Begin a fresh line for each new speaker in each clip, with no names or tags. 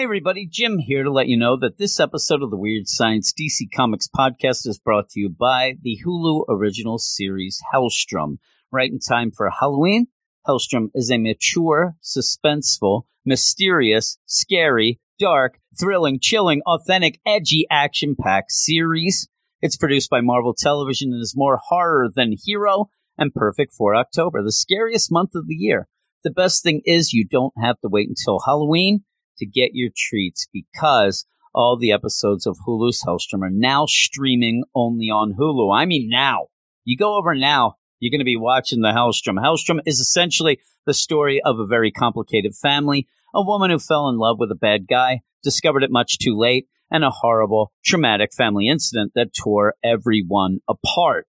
Hey, everybody, Jim here to let you know that this episode of the Weird Science DC Comics podcast is brought to you by the Hulu original series Helstrom. Right in time for Halloween, Helstrom is a mature, suspenseful, mysterious, scary, dark, thrilling, chilling, authentic, edgy, action packed series. It's produced by Marvel Television and is more horror than hero and perfect for October, the scariest month of the year. The best thing is you don't have to wait until Halloween to get your treats because all the episodes of Hulu's Helstrom are now streaming only on Hulu. I mean, now. You go over now, you're going to be watching the Helstrom. Helstrom is essentially the story of a very complicated family, a woman who fell in love with a bad guy, discovered it much too late, and a horrible, traumatic family incident that tore everyone apart.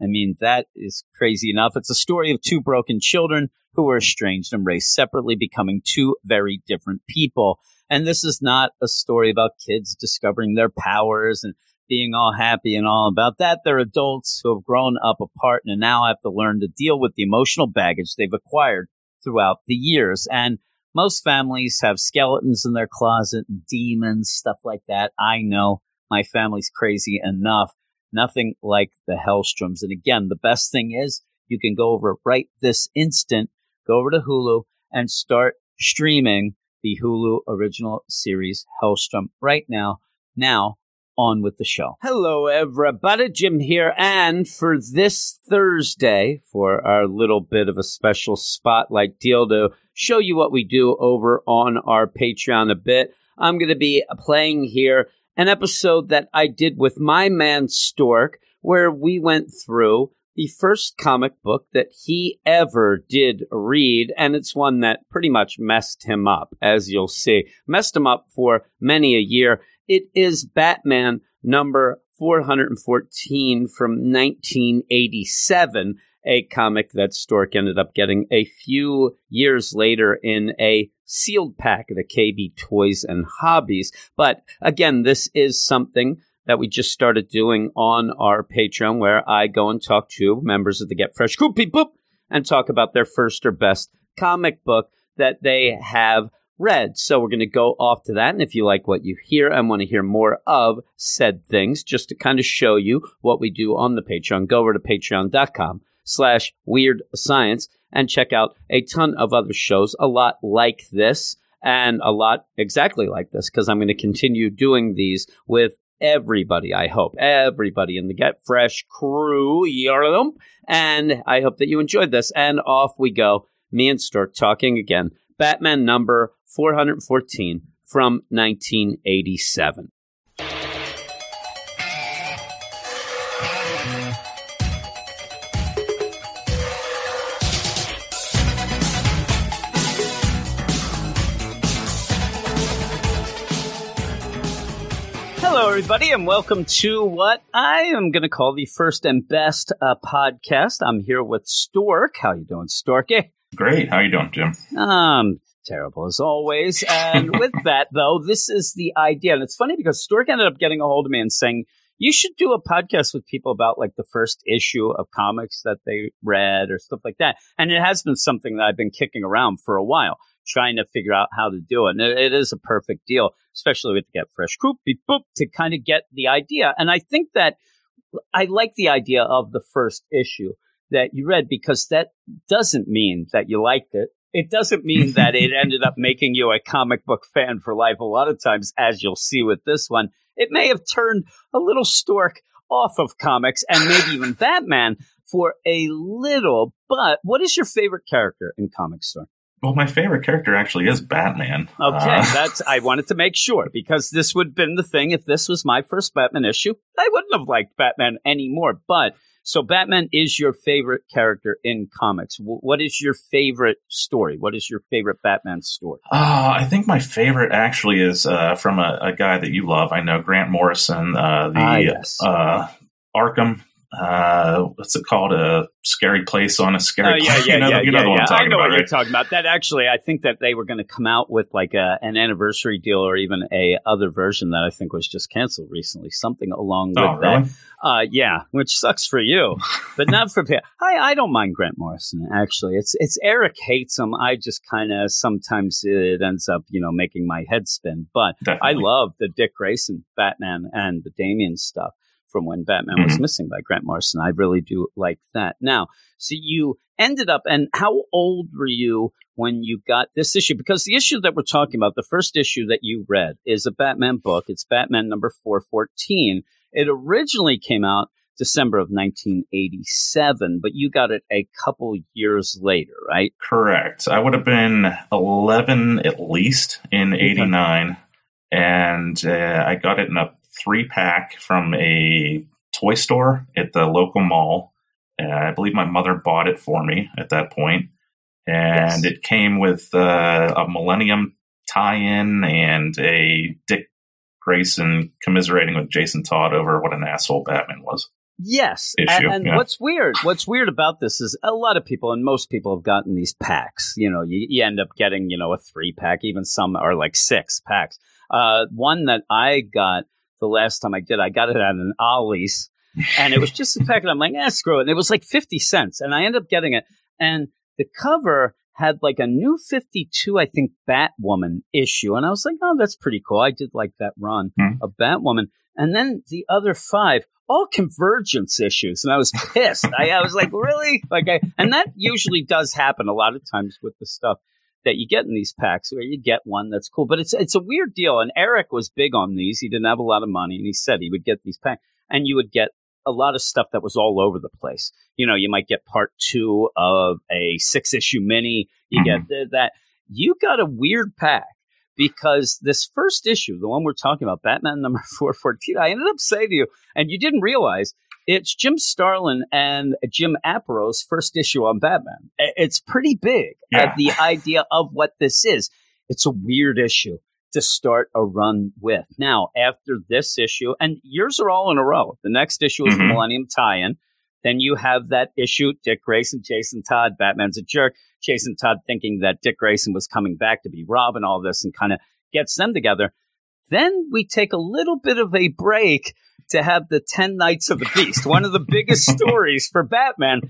I mean, that is crazy enough. It's a story of two broken children who were estranged and raised separately, becoming two very different people. And this is not a story about kids discovering their powers and being all happy and all about that. They're adults who have grown up apart and now have to learn to deal with the emotional baggage they've acquired throughout the years. And most families have skeletons in their closet, demons, stuff like that. I know my family's crazy enough. Nothing like the Helstroms. And again, the best thing is you can go over right this instant, go over to Hulu and start streaming the Hulu original series Helstrom right now. Now, on with the show. Hello, everybody. Jim here. And for this Thursday, for our little bit of a special spotlight deal to show you what we do over on our Patreon a bit, I'm going to be playing here an episode that I did with my man Stork, where we went through the first comic book that he ever did read, and it's one that pretty much messed him up, as you'll see. Messed him up for many a year. It is Batman number 414 from 1987, a comic that Stork ended up getting a few years later in a sealed pack at KB Toys and Hobbies. But again, this is something that we just started doing on our Patreon, where I go and talk to members of the Get Fresh Crew people and talk about their first or best comic book that they have read. So we're going to go off to that. And if you like what you hear and want to hear more of said things, just to kind of show you what we do on the Patreon, go over to patreon.com slash weird science and check out a ton of other shows, a lot like this and a lot exactly like this, because I'm going to continue doing these with everybody, I hope, everybody in the Get Fresh crew. And I hope that you enjoyed this. And off we go. Me and Stork talking again. Batman number 414 from 1987. Everybody, and welcome to what I am going to call the first and best uh, podcast. I'm here with Stork. How you doing, Storky?
Great. How you doing, Jim?
Um, terrible as always. And with that, though, this is the idea, and it's funny because Stork ended up getting a hold of me and saying you should do a podcast with people about like the first issue of comics that they read or stuff like that. And it has been something that I've been kicking around for a while trying to figure out how to do it. And it, it is a perfect deal, especially with the Get Fresh Group boop, to kind of get the idea. And I think that I like the idea of the first issue that you read because that doesn't mean that you liked it. It doesn't mean that it ended up making you a comic book fan for life. A lot of times, as you'll see with this one, it may have turned a little stork off of comics and maybe even Batman for a little. But what is your favorite character in Comic Store?
Well, my favorite character actually is Batman.
Okay, uh, that's I wanted to make sure because this would have been the thing if this was my first Batman issue. I wouldn't have liked Batman anymore. But so Batman is your favorite character in comics. what is your favorite story? What is your favorite Batman story?
Uh, I think my favorite actually is uh, from a, a, guy that you love. I know Grant Morrison, uh, the ah, yes. Uh, Arkham uh, what's it called? A scary place on a scary.
Oh yeah, yeah,
you know,
yeah,
you know
yeah, yeah.
Talking
know
about,
what you're talking about. That actually, I think that they were going to come out with like a, an anniversary deal or even a other version that I think was just canceled recently. Something along with
Oh, really?
that. Uh, yeah, which sucks for you, but not for me. I I don't mind Grant Morrison actually. It's it's Eric hates him. I just kind of sometimes it ends up you know making my head spin. But I love the Dick Grayson Batman and the Damian stuff from when Batman was
Mhm.
missing by Grant Morrison. I really do like that. Now, so you ended up, and how old were you when you got this issue? Because the issue that we're talking about, the first issue that you read, is a Batman book. It's Batman number 414. It originally came out December of 1987, but you got it a couple years later, right?
Correct. I would have been 11 at least in 89. And uh, I got it in a three pack from a toy store at the local mall. Uh, I believe my mother bought it for me at that point. And
Yes.
it came with uh, a Millennium tie in and a Dick Grayson commiserating with Jason Todd over what an asshole Batman was.
Yes.
issue,
and and
yeah.
what's weird, what's weird about this is a lot of people and most people have gotten these packs. You know, you, you end up getting, you know, a three pack, even some are like six packs. Uh, one that I got the last time I did, I got it at an Ollie's and it was just a pack and I'm like, eh, screw it. And it was like 50 cents and I ended up getting it. And the cover had like a new 52, I think, Batwoman issue. And I was like, oh, that's pretty cool. I did like that run
Hmm.
of Batwoman. And then the other five, all convergence issues. And I was pissed. I, I was like, really? Like, I, and that usually does happen a lot of times with the stuff that you get in these packs where you get one that's cool. But it's, it's a weird deal. And Eric was big on these. He didn't have a lot of money and he said he would get these packs and you would get a lot of stuff that was all over the place. You know, you might get part two of a six issue mini. You get mm-hmm. th- that. You got a weird pack because this first issue, the one we're talking about, Batman number 414, I ended up saying to you, and you didn't realize it's Jim Starlin and Jim Aparo's first issue on Batman. It's pretty big.
Yeah.
Uh, the idea of what this is. It's a weird issue to start a run with. Now, after this issue, and yours are all in a row. The next issue is the
Mhm.
Millennium tie-in. Then you have that issue, Dick Grayson, Jason Todd, Batman's a jerk. Jason Todd thinking that Dick Grayson was coming back to be Robin, and all this, and kind of gets them together. Then we take a little bit of a break to have the 10 Nights of the Beast, one of the biggest stories for Batman.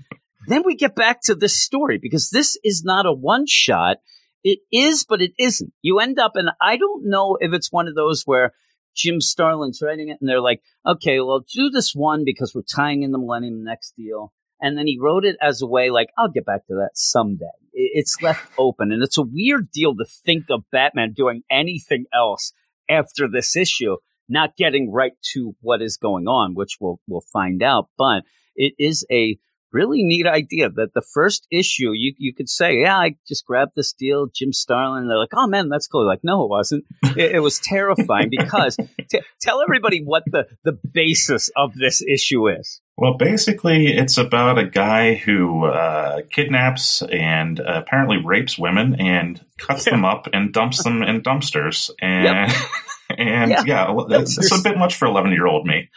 Then we get back to this story because this is not a one shot. It is, but it isn't. You end up, and I don't know if it's one of those where Jim Starlin's writing it and they're like, okay, well, do this one because we're tying in the Millennium Next deal. And then he wrote it as a way like, I'll get back to that someday. It's left open. And it's a weird deal to think of Batman doing anything else after this issue, not getting right to what is going on, which we'll, we'll find out. But it is a really neat idea that the first issue you you could say, yeah, I just grabbed this deal, Jim Starlin. And they're like, oh man, that's cool. Like, no, it wasn't. It, it was terrifying because t- tell everybody what the the basis of this issue is.
Well, basically, it's about a guy who uh, kidnaps and uh, apparently rapes women and cuts them up and dumps them in dumpsters. And and
Yeah.
yeah, it's, it's a bit much for eleven year old me.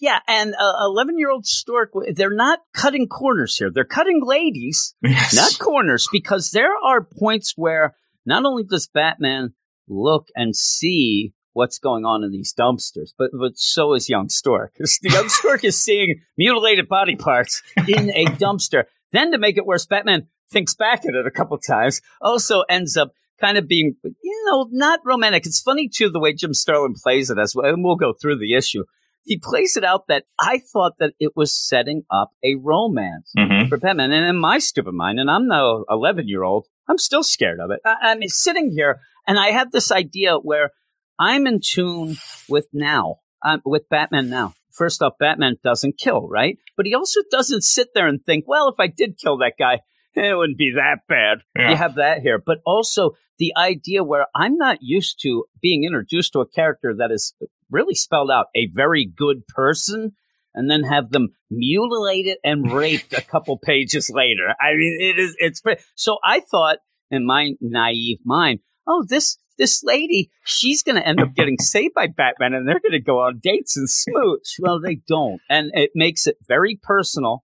Yeah, and eleven year old stork, they're not cutting corners here. They're cutting ladies,
Yes.
not corners, because there are points where not only does Batman look and see what's going on in these dumpsters, but but so is young stork. The young stork is seeing mutilated body parts in a dumpster. Then to make it worse, Batman thinks back at it a couple times. Also ends up kind of being, you know, not romantic. It's funny too the way Jim Starlin plays it as well, and we'll go through the issue. He plays it out that I thought that it was setting up a romance
hmm
for Batman. And in my stupid mind, and I'm no 11 year old, I'm still scared of it. I, I'm sitting here and I have this idea where I'm in tune with now, um, with Batman now. First off, Batman doesn't kill, right? But he also doesn't sit there and think, well, if I did kill that guy, it wouldn't be that bad.
Yeah.
You have that here. But also the idea where I'm not used to being introduced to a character that is really spelled out a very good person and then have them mutilated and raped a couple pages later. I mean, it is, it's, so I thought in my naive mind, oh, this, this lady, she's going to end up getting saved by Batman and they're going to go on dates and smooch. Well, they don't. And it makes it very personal.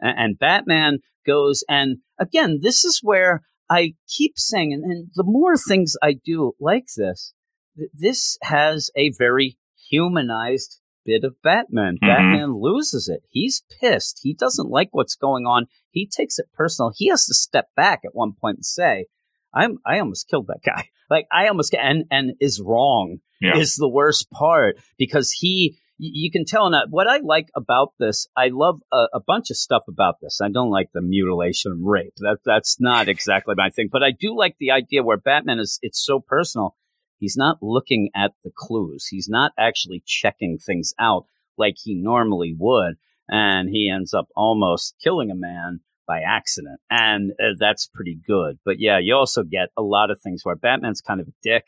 And, and Batman goes, and again, this is where I keep saying, and, and the more things I do like this, th- this has a very humanized bit of Batman. Mm-hmm. Batman loses it. He's pissed. He doesn't like what's going on. He takes it personal. He has to step back at one point and say, I'm I almost killed that guy. Like I almost and and is wrong yeah. is the worst part because he you can tell that what I like about this, I love a, a, bunch of stuff about this. I don't like the mutilation and rape. That that's not exactly my thing, but I do like the idea where Batman is it's so personal. He's not looking at the clues. He's not actually checking things out like he normally would, and he ends up almost killing a man by accident, and uh, that's pretty good. But yeah, you also get a lot of things where Batman's kind of a dick.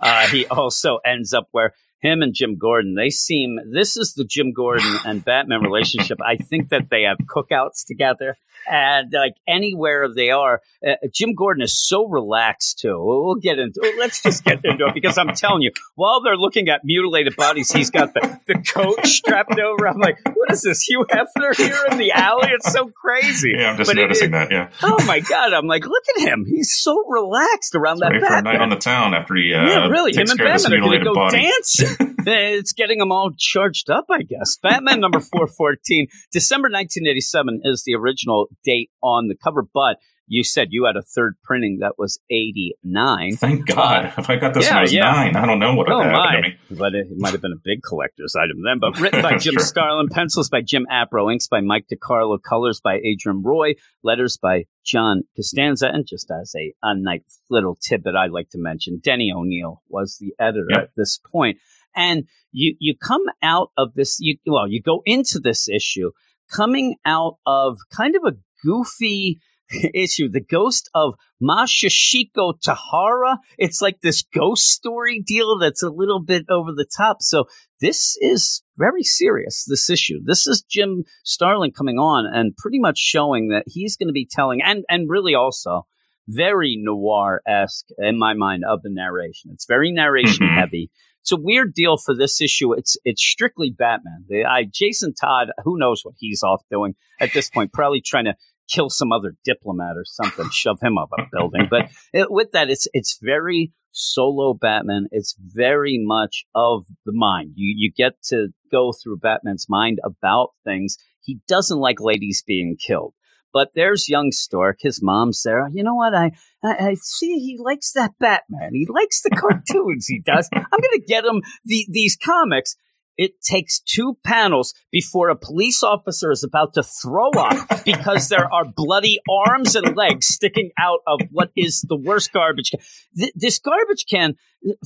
Uh, he also ends up where him and Jim Gordon, they seem this is the Jim Gordon and Batman relationship. I think that they have cookouts together and like anywhere they are, uh, Jim Gordon is so relaxed too. We'll, get into. Let's just get into it because I'm telling you, while they're looking at mutilated bodies, he's got the, the coat strapped over. I'm like, what is this, Hugh Hefner here in the alley? It's so crazy.
Yeah, I'm just but noticing that. Yeah.
Oh my god, I'm like, look at him. He's so relaxed around that.
for a night on the town after he. Uh,
yeah, really. Him and Batman are going to go
body.
dancing. it's getting them all charged up, I guess. Batman number 414, December 1987 is the original date on the cover, but you said you had a third printing that was 89.
Thank God. Uh, if I got this yeah, when I was yeah. nine, I don't know what oh, happen to me.
But it, it might have been a big collector's item then. But written by Jim sure. Starlin, pencils by Jim Aparo, inks by Mike DeCarlo, colors by Adrienne Roy, letters by John Costanza. And just as a, a nice little tidbit I'd like to mention, Denny O'Neil was the editor yep. at this point. And you, you come out of this, you, well, you go into this issue coming out of kind of a goofy issue, The Ghost of Masashiko Tahara. It's like this ghost story deal that's a little bit over the top. So this is very serious, this issue. This is Jim Starlin coming on and pretty much showing that he's going to be telling, and, and really also very noir esque in my mind of the narration. It's very narration mm-hmm. heavy. It's a weird deal for this issue. It's it's strictly Batman. The, I, Jason Todd, who knows what he's off doing at this point? Probably trying to kill some other diplomat or something, shove him up a building. But it, with that, it's it's very solo Batman. It's very much of the mind. You you get to go through Batman's mind about things. He doesn't like ladies being killed. But there's young Stork, his mom Sarah. You know what? I, I, I see he likes that Batman. He likes the cartoons. he does. I'm going to get him the, these comics it takes two panels before a police officer is about to throw up because there are bloody arms and legs sticking out of what is the worst garbage can. Th- this garbage can,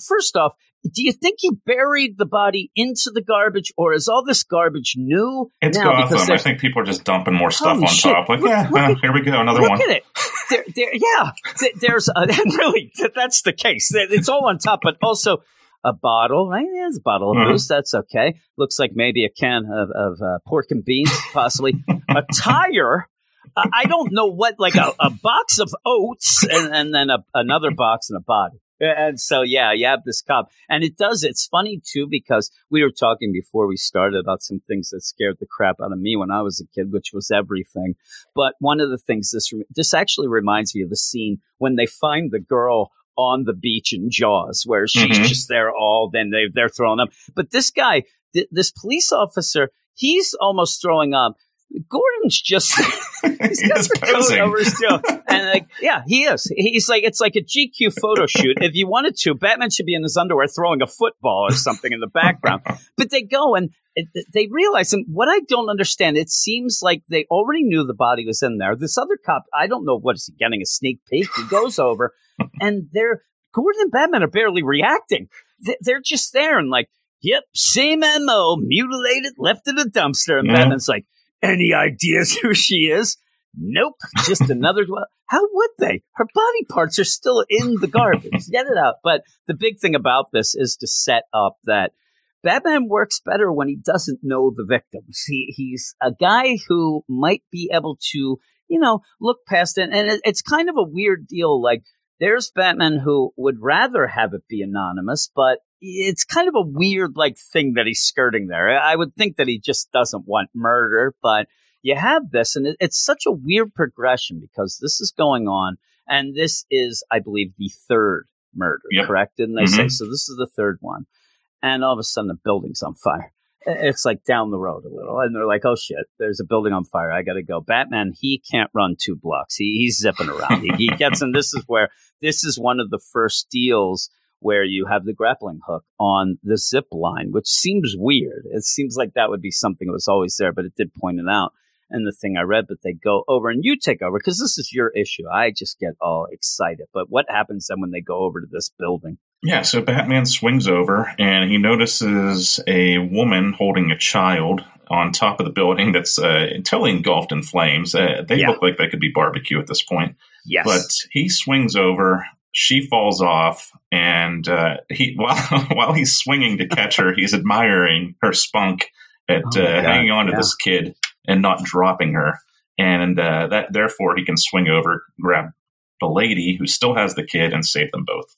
first off, do you think he buried the body into the garbage, or is all this garbage new?
It's now? Gotham. I think people are just dumping more stuff on shit. top. Like, look, yeah, look uh, at, here we go, another
look
one.
Look at it. There, there, yeah, there's a, really that's the case. It's all on top, but also a bottle, right? There's a bottle of mm-hmm. booze. That's okay. Looks like maybe a can of, of uh, pork and beans, possibly. a tire. Uh, I don't know what, like a, a box of oats and, and then a, another box and a body. And so, yeah, you have this cop, And it does, it's funny too, because we were talking before we started about some things that scared the crap out of me when I was a kid, which was everything. But one of the things this, this actually reminds me of the scene when they find the girl on the beach in Jaws, where she's mm-hmm. just there all, then they, they're throwing up. But this guy, th- this police officer, he's almost throwing up. Gordon's just he's got the coat over his and like yeah, he is. He's like it's like a GQ photo shoot. If you wanted to, Batman should be in his underwear throwing a football or something in the background. but they go and uh, they realize, and what I don't understand, it seems like they already knew the body was in there. This other cop, I don't know what is he getting a sneak peek. He goes over, and they're Gordon and Batman are barely reacting. They're just there and like, yep, same MO, mutilated, left in a dumpster. And Batman's like, any ideas who she is? Nope, just another. How would they? Her body parts are still in the garbage. Get it out. But the big thing about this is to set up that Batman works better when he doesn't know the victims. He, he's a guy who might be able to, you know, look past it. And it, it's kind of a weird deal. Like there's Batman who would rather have it be anonymous, but it's kind of a weird like thing that he's skirting there. I would think that he just doesn't want murder, but you have this, and it's such a weird progression because this is going on, and this is, I believe, the third murder. Yep. Correct? Didn't they mm-hmm. say so? This is the third one, and all of a sudden the building's on fire. It's like down the road a little, and they're like, "Oh shit, there's a building on fire. I got to go." Batman, he can't run two blocks. He, he's zipping around. he, he gets, and this is where this is one of the first deals where you have the grappling hook on the zip line, which seems weird. It seems like that would be something that was always there, but it did point it out And the thing I read. But they go over and you take over because this is your issue. I just get all excited. But what happens then when they go over to this building?
Yeah, so Batman swings over and he notices a woman holding a child on top of the building that's uh, totally engulfed in flames. Uh, they yeah. look like they could be barbecue at this point.
Yes.
But he swings over she falls off, and uh, he while while he's swinging to catch her, he's admiring her spunk at oh uh, hanging on to yeah. this kid and not dropping her, and uh, that therefore he can swing over, grab the lady who still has the kid, and save them both.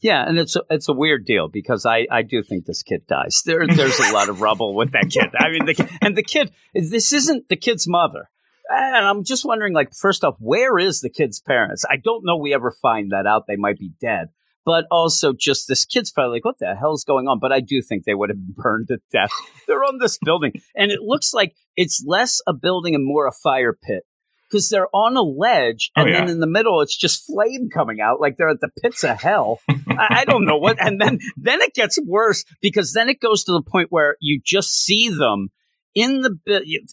Yeah, and it's a, it's a weird deal because I, I do think this kid dies. There there's a lot of rubble with that kid. I mean, the, and the kid this isn't the kid's mother. And I'm just wondering, like, first off, where is the kid's parents? I don't know we ever find that out. They might be dead. But also, just this kid's probably like, what the hell's going on? But I do think they would have burned to death. They're on this building. And it looks like it's less a building and more a fire pit because they're on a ledge oh, and oh, yeah. then in the middle it's just flame coming out like they're at the pits of hell I, I, don't know what and then then it gets worse because then it goes to the point where you just see them in the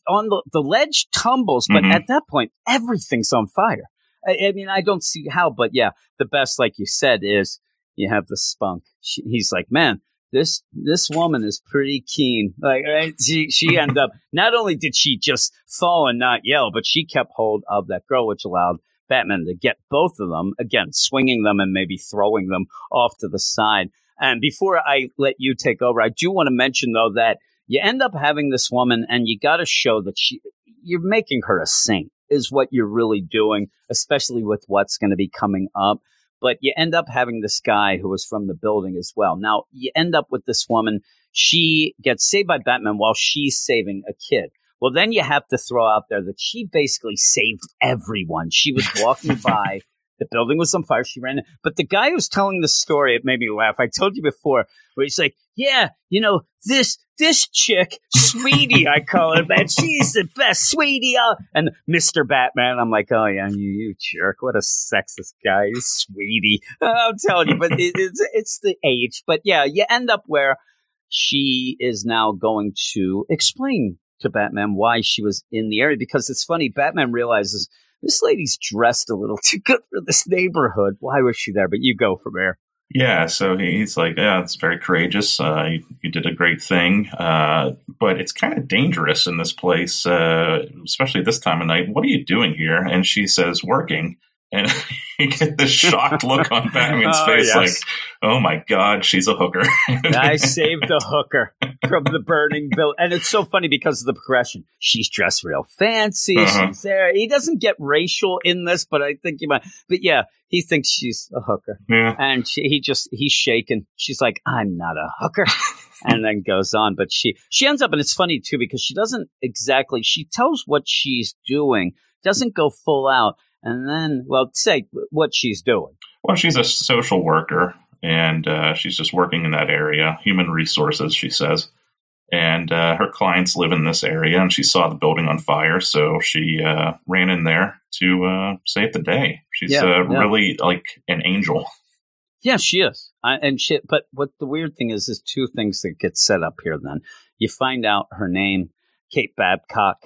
on the, the ledge tumbles, but mm-hmm. at that point, everything's on fire. I, I, mean, I don't see how, but yeah, the best, like you said, is you have the spunk. She, he's like, man, this this woman is pretty keen. Like right? she she ended up not only did she just fall and not yell, but she kept hold of that girl, which allowed Batman to get both of them again, swinging them and maybe throwing them off to the side. And before I let you take over, I do want to mention though that you end up having this woman and you got to show that she, you're making her a saint is what you're really doing, especially with what's going to be coming up. But you end up having this guy who was from the building as well. Now you end up with this woman. She gets saved by Batman while she's saving a kid. Well, then you have to throw out there that she basically saved everyone. She was walking by the building was on fire. She ran. But the guy who's telling the story, it made me laugh. I told you before, where he's like, "Yeah, you know this this chick, Sweetie, I call her, man. She's the best, Sweetie." Uh. And Mister Batman, I'm like, "Oh yeah, you, you jerk! What a sexist guy, Sweetie." I'm telling you, but it, it's it's the age. But yeah, you end up where she is now going to explain to Batman why she was in the area because it's funny. Batman realizes this lady's dressed a little too good for this neighborhood. Why was she there? But you go from there.
Yeah, so he's like, yeah, it's very courageous. Uh, you, you, did a great thing, uh, but it's kind of dangerous in this place, uh, especially this time of night. What are you doing here? And she says, working. And you get this shocked look on Batman's oh, face, yes. like, "Oh my god, she's a hooker."
I saved the hooker from the burning building, and it's so funny because of the progression. She's dressed real fancy. Uh-huh. She's there. He doesn't get racial in this, but I think you might. But yeah, he thinks she's a hooker,
yeah.
and she, he just he's shaken. She's like, "I'm not a hooker." and then goes on. But she she ends up, and it's funny too because she doesn't exactly. She tells what she's doing, doesn't go full out, and then, well, say what she's doing.
Well, she's a social worker, and uh, she's just working in that area, human resources, she says. And uh, her clients live in this area, and she saw the building on fire, so she uh, ran in there to uh, save the day. She's yeah, uh, yeah. really like an angel.
Yeah, she is. I, and she, but what the weird thing is, is two things that get set up here. Then you find out her name, Kate Babcock,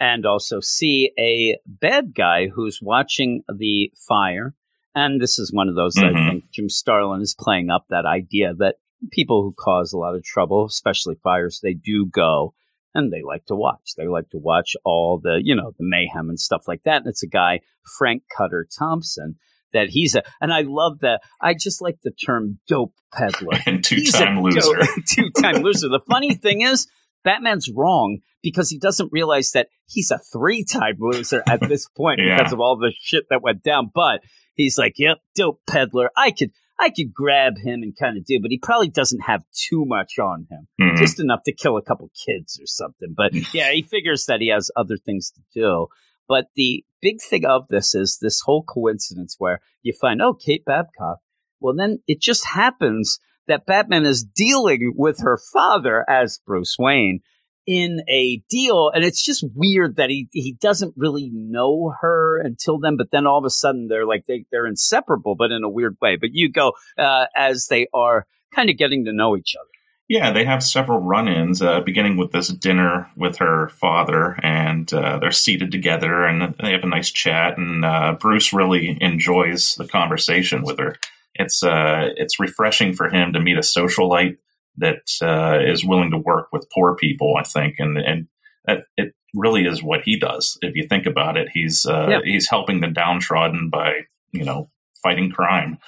and also see a bad guy who's watching the fire. And this is one of those mm-hmm. I think Jim Starlin is playing up that idea that people who cause a lot of trouble, especially fires, they do go and they like to watch. They like to watch all the, you know, the mayhem and stuff like that. And it's a guy, Frank Cutter Thompson, that he's a, and I love that. I just like the term dope peddler.
and two time loser.
two time loser. The funny thing is, Batman's wrong because he doesn't realize that he's a three time loser at this point yeah. because of all the shit that went down. But he's like, "Yep, dope peddler. I could I could grab him and kind of do, but he probably doesn't have too much on him,
Mhm.
just enough to kill a couple kids or something. But yeah, he figures that he has other things to do. But the big thing of this is this whole coincidence where you find, oh, Kate Babcock. Well, then it just happens that Batman is dealing with her father as Bruce Wayne in a deal. And it's just weird that he, he doesn't really know her until then, but then all of a sudden they're like, they, they're inseparable, but in a weird way. But you go, uh, as they are kind of getting to know each other.
Yeah, they have several run-ins, uh, beginning with this dinner with her father, and uh, they're seated together and they have a nice chat. And uh, Bruce really enjoys the conversation with her. It's uh, it's refreshing for him to meet a socialite that uh, is willing to work with poor people. I think, and and that it really is what he does. If you think about it, he's uh,
Yeah.
he's helping the downtrodden by you know fighting crime.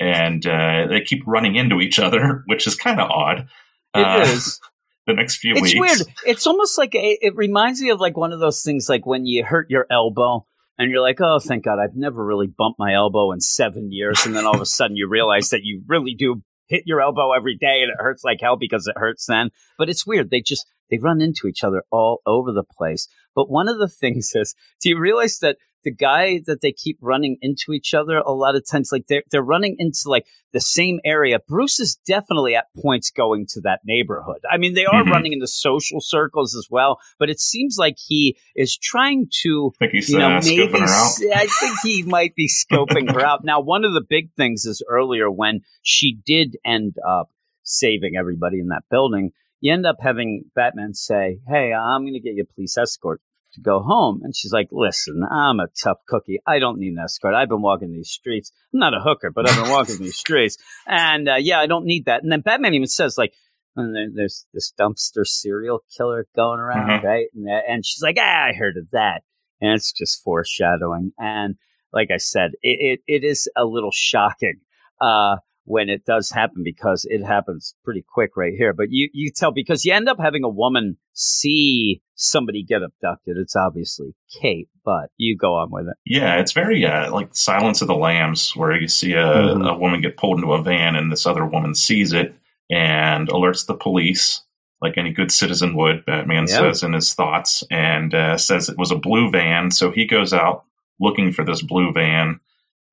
And uh, they keep running into each other, which is kind of odd.
It is.
Uh, the next few
It's
weeks.
It's weird. It's almost like it, it reminds me of like one of those things like when you hurt your elbow and you're like, oh, thank God, I've never really bumped my elbow in seven years. And then all of a sudden you realize that you really do hit your elbow every day and it hurts like hell because it hurts then. But it's weird. They just, they run into each other all over the place. But one of the things is, do you realize that the guy that they keep running into each other a lot of times, like they're, they're running into like the same area. Bruce is definitely at points going to that neighborhood. I mean, they are
Mhm.
running into social circles as well, but it seems like he is trying to
I think he's
you know,
uh,
maybe
scoping her out.
I think he might be scoping her out. Now, one of the big things is earlier when she did end up saving everybody in that building, you end up having Batman say, Hey, I'm going to get you a police escort to go home. And she's like, Listen, I'm a tough cookie. I don't need an escort. I've been walking these streets. I'm not a hooker, but I've been walking these streets. And uh, yeah, I don't need that. And then Batman even says, like, and there's this dumpster serial killer going around,
Mhm.
right? And, uh, and she's like, ah, I heard of that and it's just foreshadowing. And like I said, it, it, it is a little shocking uh, when it does happen because it happens pretty quick right here. But you you tell because you end up having a woman see somebody get abducted. It's obviously Kate, but you go on with it.
Yeah, it's very uh, like Silence of the Lambs, where you see a,
Mhm.
a woman get pulled into a van and this other woman sees it and alerts the police, like any good citizen would, Batman
Yeah.
says in his thoughts, and uh, says it was a blue van. So he goes out looking for this blue van,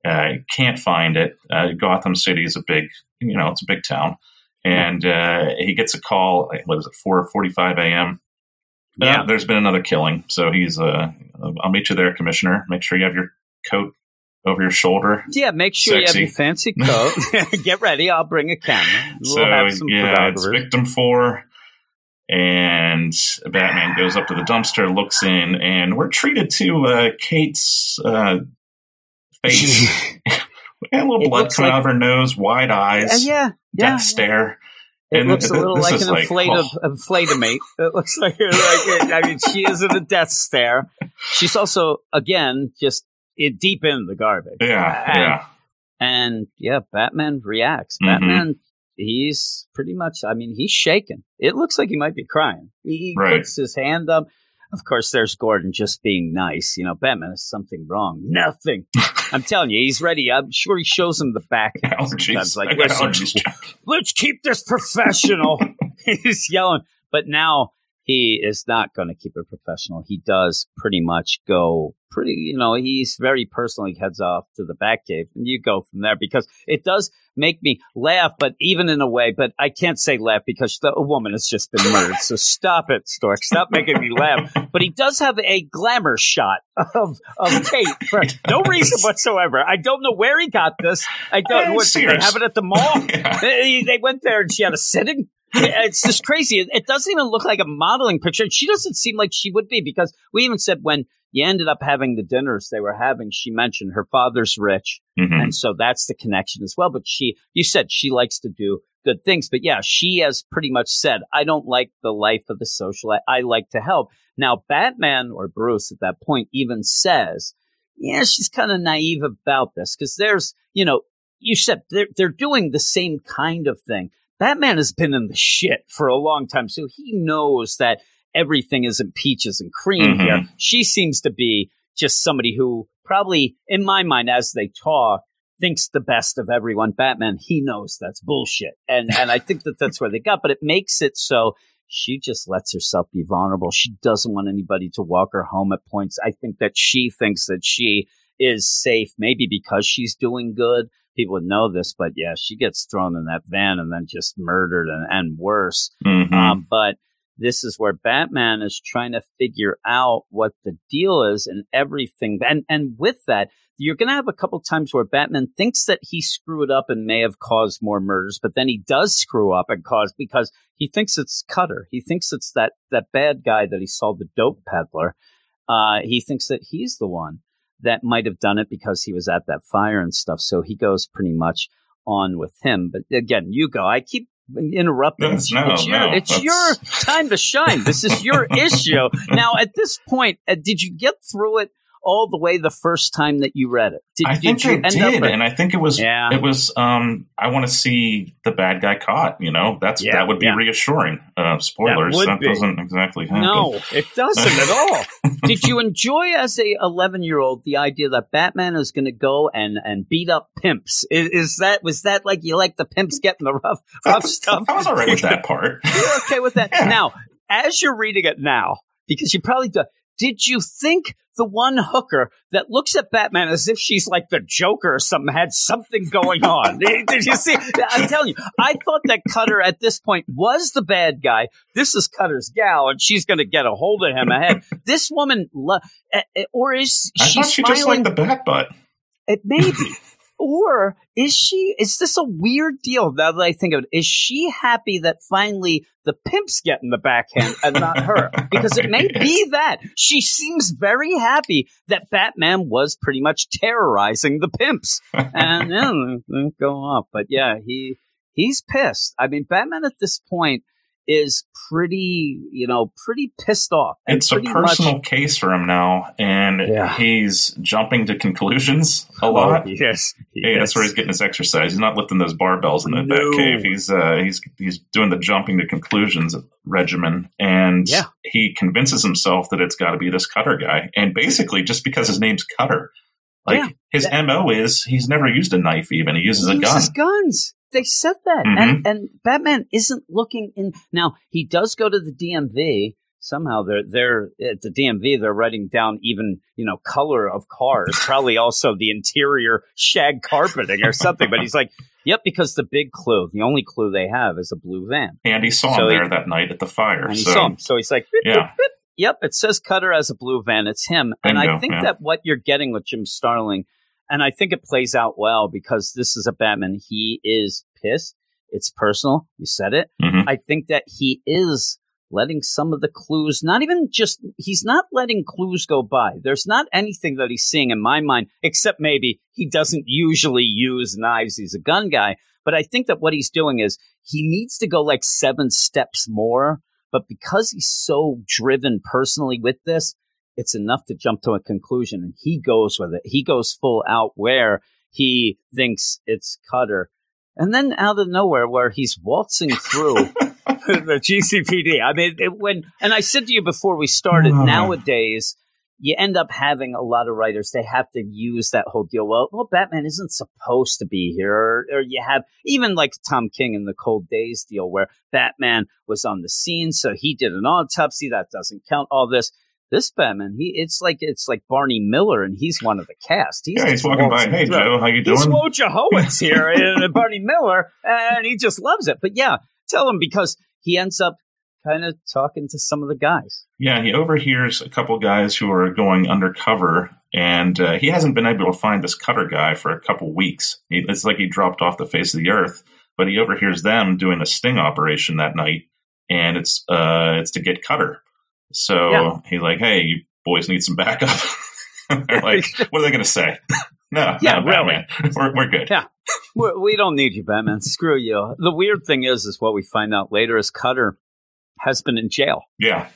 uh, can't find it. Uh, Gotham City is a big, you know, it's a big town. And uh, he gets a call. What is it? Four forty-five a.m.
Yeah.
Uh, there's been another killing. So he's, uh, I'll meet you there, Commissioner. Make sure you have your coat over your shoulder.
Yeah, make sure
Sexy.
you have your fancy coat. Get ready. I'll bring a camera. We'll
so
have some
yeah, it's victim four. And Batman goes up to the dumpster, looks in, and we're treated to uh, Kate's uh, face. and a little
It
blood coming
like-
out of her nose, wide
Uh,
eyes,
yeah,
death
yeah.
stare.
It
And
looks a little like an
like,
inflate
oh.
inflatomate. It looks like, like I mean, she is in a death stare. She's also, again, just it, deep in the garbage.
Yeah,
and,
yeah.
And yeah, Batman reacts.
Mhm.
Batman, he's pretty much, I mean, he's shaking. It looks like he might be crying. He, he
Right.
puts his hand up. Of course, there's Gordon just being nice. You know, Batman has something wrong. Nothing. I'm telling you, he's ready. I'm sure he shows him the back.
Oh, allergies.
Sometimes, like,
I got
listen,
oh, allergies.
Let's keep this professional. He's yelling. But now he is not going to keep it professional. He does pretty much go pretty, you know, he's very personally heads off to the back cave and you go from there because it does make me laugh, but even in a way, but I can't say laugh because the a woman has just been murdered. So stop it, Stork. Stop making me laugh. But he does have a glamour shot of, of Kate for no reason whatsoever. I don't know where he got this. I don't know. What, did they have it at the mall?
Yeah.
they, they went there and she had a sitting. It's just crazy. It, it doesn't even look like a modeling picture. She doesn't seem like she would be because we even said when you ended up having the dinners they were having, she mentioned her father's rich.
Mhm.
And so that's the connection as well. But she, you said she likes to do good things. But yeah, she has pretty much said, I don't like the life of the socialite. I like to help. Now, Batman or Bruce at that point even says, yeah, she's kind of naive about this because there's, you know, you said they're, they're doing the same kind of thing. Batman has been in the shit for a long time. So he knows that everything isn't peaches and cream
Mhm.
here. She seems to be just somebody who probably, in my mind, as they talk, thinks the best of everyone. Batman, he knows that's bullshit. And, and I think that that's where they got, but it makes it so she just lets herself be vulnerable. She doesn't want anybody to walk her home at points. I think that she thinks that she is safe, maybe because she's doing good. People would know this, but yeah, she gets thrown in that van and then just murdered and, and worse.
Mhm.
Um, but this is where Batman is trying to figure out what the deal is and everything. And and with that, you're going to have a couple times where Batman thinks that he screwed up and may have caused more murders, but then he does screw up and cause because he thinks it's Cutter. He thinks it's that that bad guy that he saw the dope peddler. Uh, he thinks that he's the one that might have done it because he was at that fire and stuff. So he goes pretty much on with him. But again, you go. I keep interrupting.
No,
It's,
no,
your,
no,
it's your time to shine. This is your issue. Now, at this point, uh, did you get through it all the way the first time that you read it? Did,
I think
did you
I did, and I think it was
Yeah.
it was. Um, I want to see the bad guy caught. You know, that's
Yeah,
that would be
yeah.
reassuring. Uh, spoilers.
would
That, doesn't exactly happen.
no, it doesn't at all. Did you enjoy as a 11 year old the idea that Batman is going to go and, and beat up pimps? Is, is that was that like you like the pimps getting the rough rough stuff?
I was all right with that part.
You're okay with that
Yeah.
now? As you're reading it now, because you probably do. Did you think the one hooker that looks at Batman as if she's like the Joker or something had something going on? did, you see? I'm telling you, I thought that Cutter at this point was the bad guy. This is Cutter's gal, and she's going to get a hold of him ahead. This woman, lo- eh, eh, or is
I
she
thought she
smiling?
just liked the bat butt.
It may be. Or is she, is this a weird deal now that I think of it? Is she happy that finally the pimp's get in the backhand and not her? Because it may be that. She seems very happy that Batman was pretty much terrorizing the pimps. And yeah, go off. But yeah, he, he's pissed. I mean, Batman at this point is pretty, you know, pretty pissed off. and
It's a
pretty much-
personal case for him now, and
Yeah.
he's jumping to conclusions a lot.
Oh, yes.
Hey, that's where he's getting his exercise. He's not lifting those barbells in the
No.
back cave. He's uh, he's he's doing the jumping to conclusions regimen, and
Yeah.
he convinces himself that it's got to be this Cutter guy. And basically, just because his name's Cutter, like
Yeah.
his mo is, he's never used a knife. Even he uses
he
a gun.
guns. They said that,
Mhm.
and and Batman isn't looking in. Now he does go to the DMV. Somehow they're they're at the DMV. They're writing down even you know color of cars, probably also the interior shag carpeting or something. But he's like, yep, because the big clue, the only clue they have is a blue van,
and he saw
So
him
he-
there that night at the fire.
and he
so
saw him. So he's like, "Beep, beep,
Yeah.
Yep, it says Cutter as a blue van. It's him. And I think
yeah.
that what you're getting with Jim Starlin, and I think it plays out well because this is a Batman. He is pissed. It's personal. You said it.
Mhm.
I think that he is letting some of the clues, not even just, he's not letting clues go by. There's not anything that he's seeing in my mind, except maybe he doesn't usually use knives. He's a gun guy. But I think that what he's doing is he needs to go like seven steps more. But because he's so driven personally with this, it's enough to jump to a conclusion. And he goes with it. He goes full out where he thinks it's Cutter. And then out of nowhere, where he's waltzing through the GCPD. I mean, it, when, and I said to you before we started,
Ah.
nowadays, you end up having a lot of writers, they have to use that whole deal. Well, well, Batman isn't supposed to be here. Or, or you have even like Tom King in the Cold Days deal where Batman was on the scene, so he did an autopsy. That doesn't count. All this. This Batman, he it's like it's like Barney Miller, and he's one of the cast. He's
yeah, he's walking by. Hey. Joe, how you doing?
He's? Wojciehowicz here, and Barney Miller, and he just loves it. But yeah, tell him because he ends up kind of talking to some of the guys.
Yeah, he overhears a couple guys who are going undercover, and uh, he hasn't been able to find this Cutter guy for a couple weeks. He, it's like he dropped off the face of the earth. But he overhears them doing a sting operation that night, and it's uh, it's to get Cutter. So
Yeah.
he's like, "Hey, you boys need some backup." They're like, "What are they going to say?" no,
Yeah,
no,
really.
Batman. We're, we're good.
Yeah. We're, we don't need you, Batman. Screw you. The weird thing is, is what we find out later is Cutter has been in jail.
Yeah.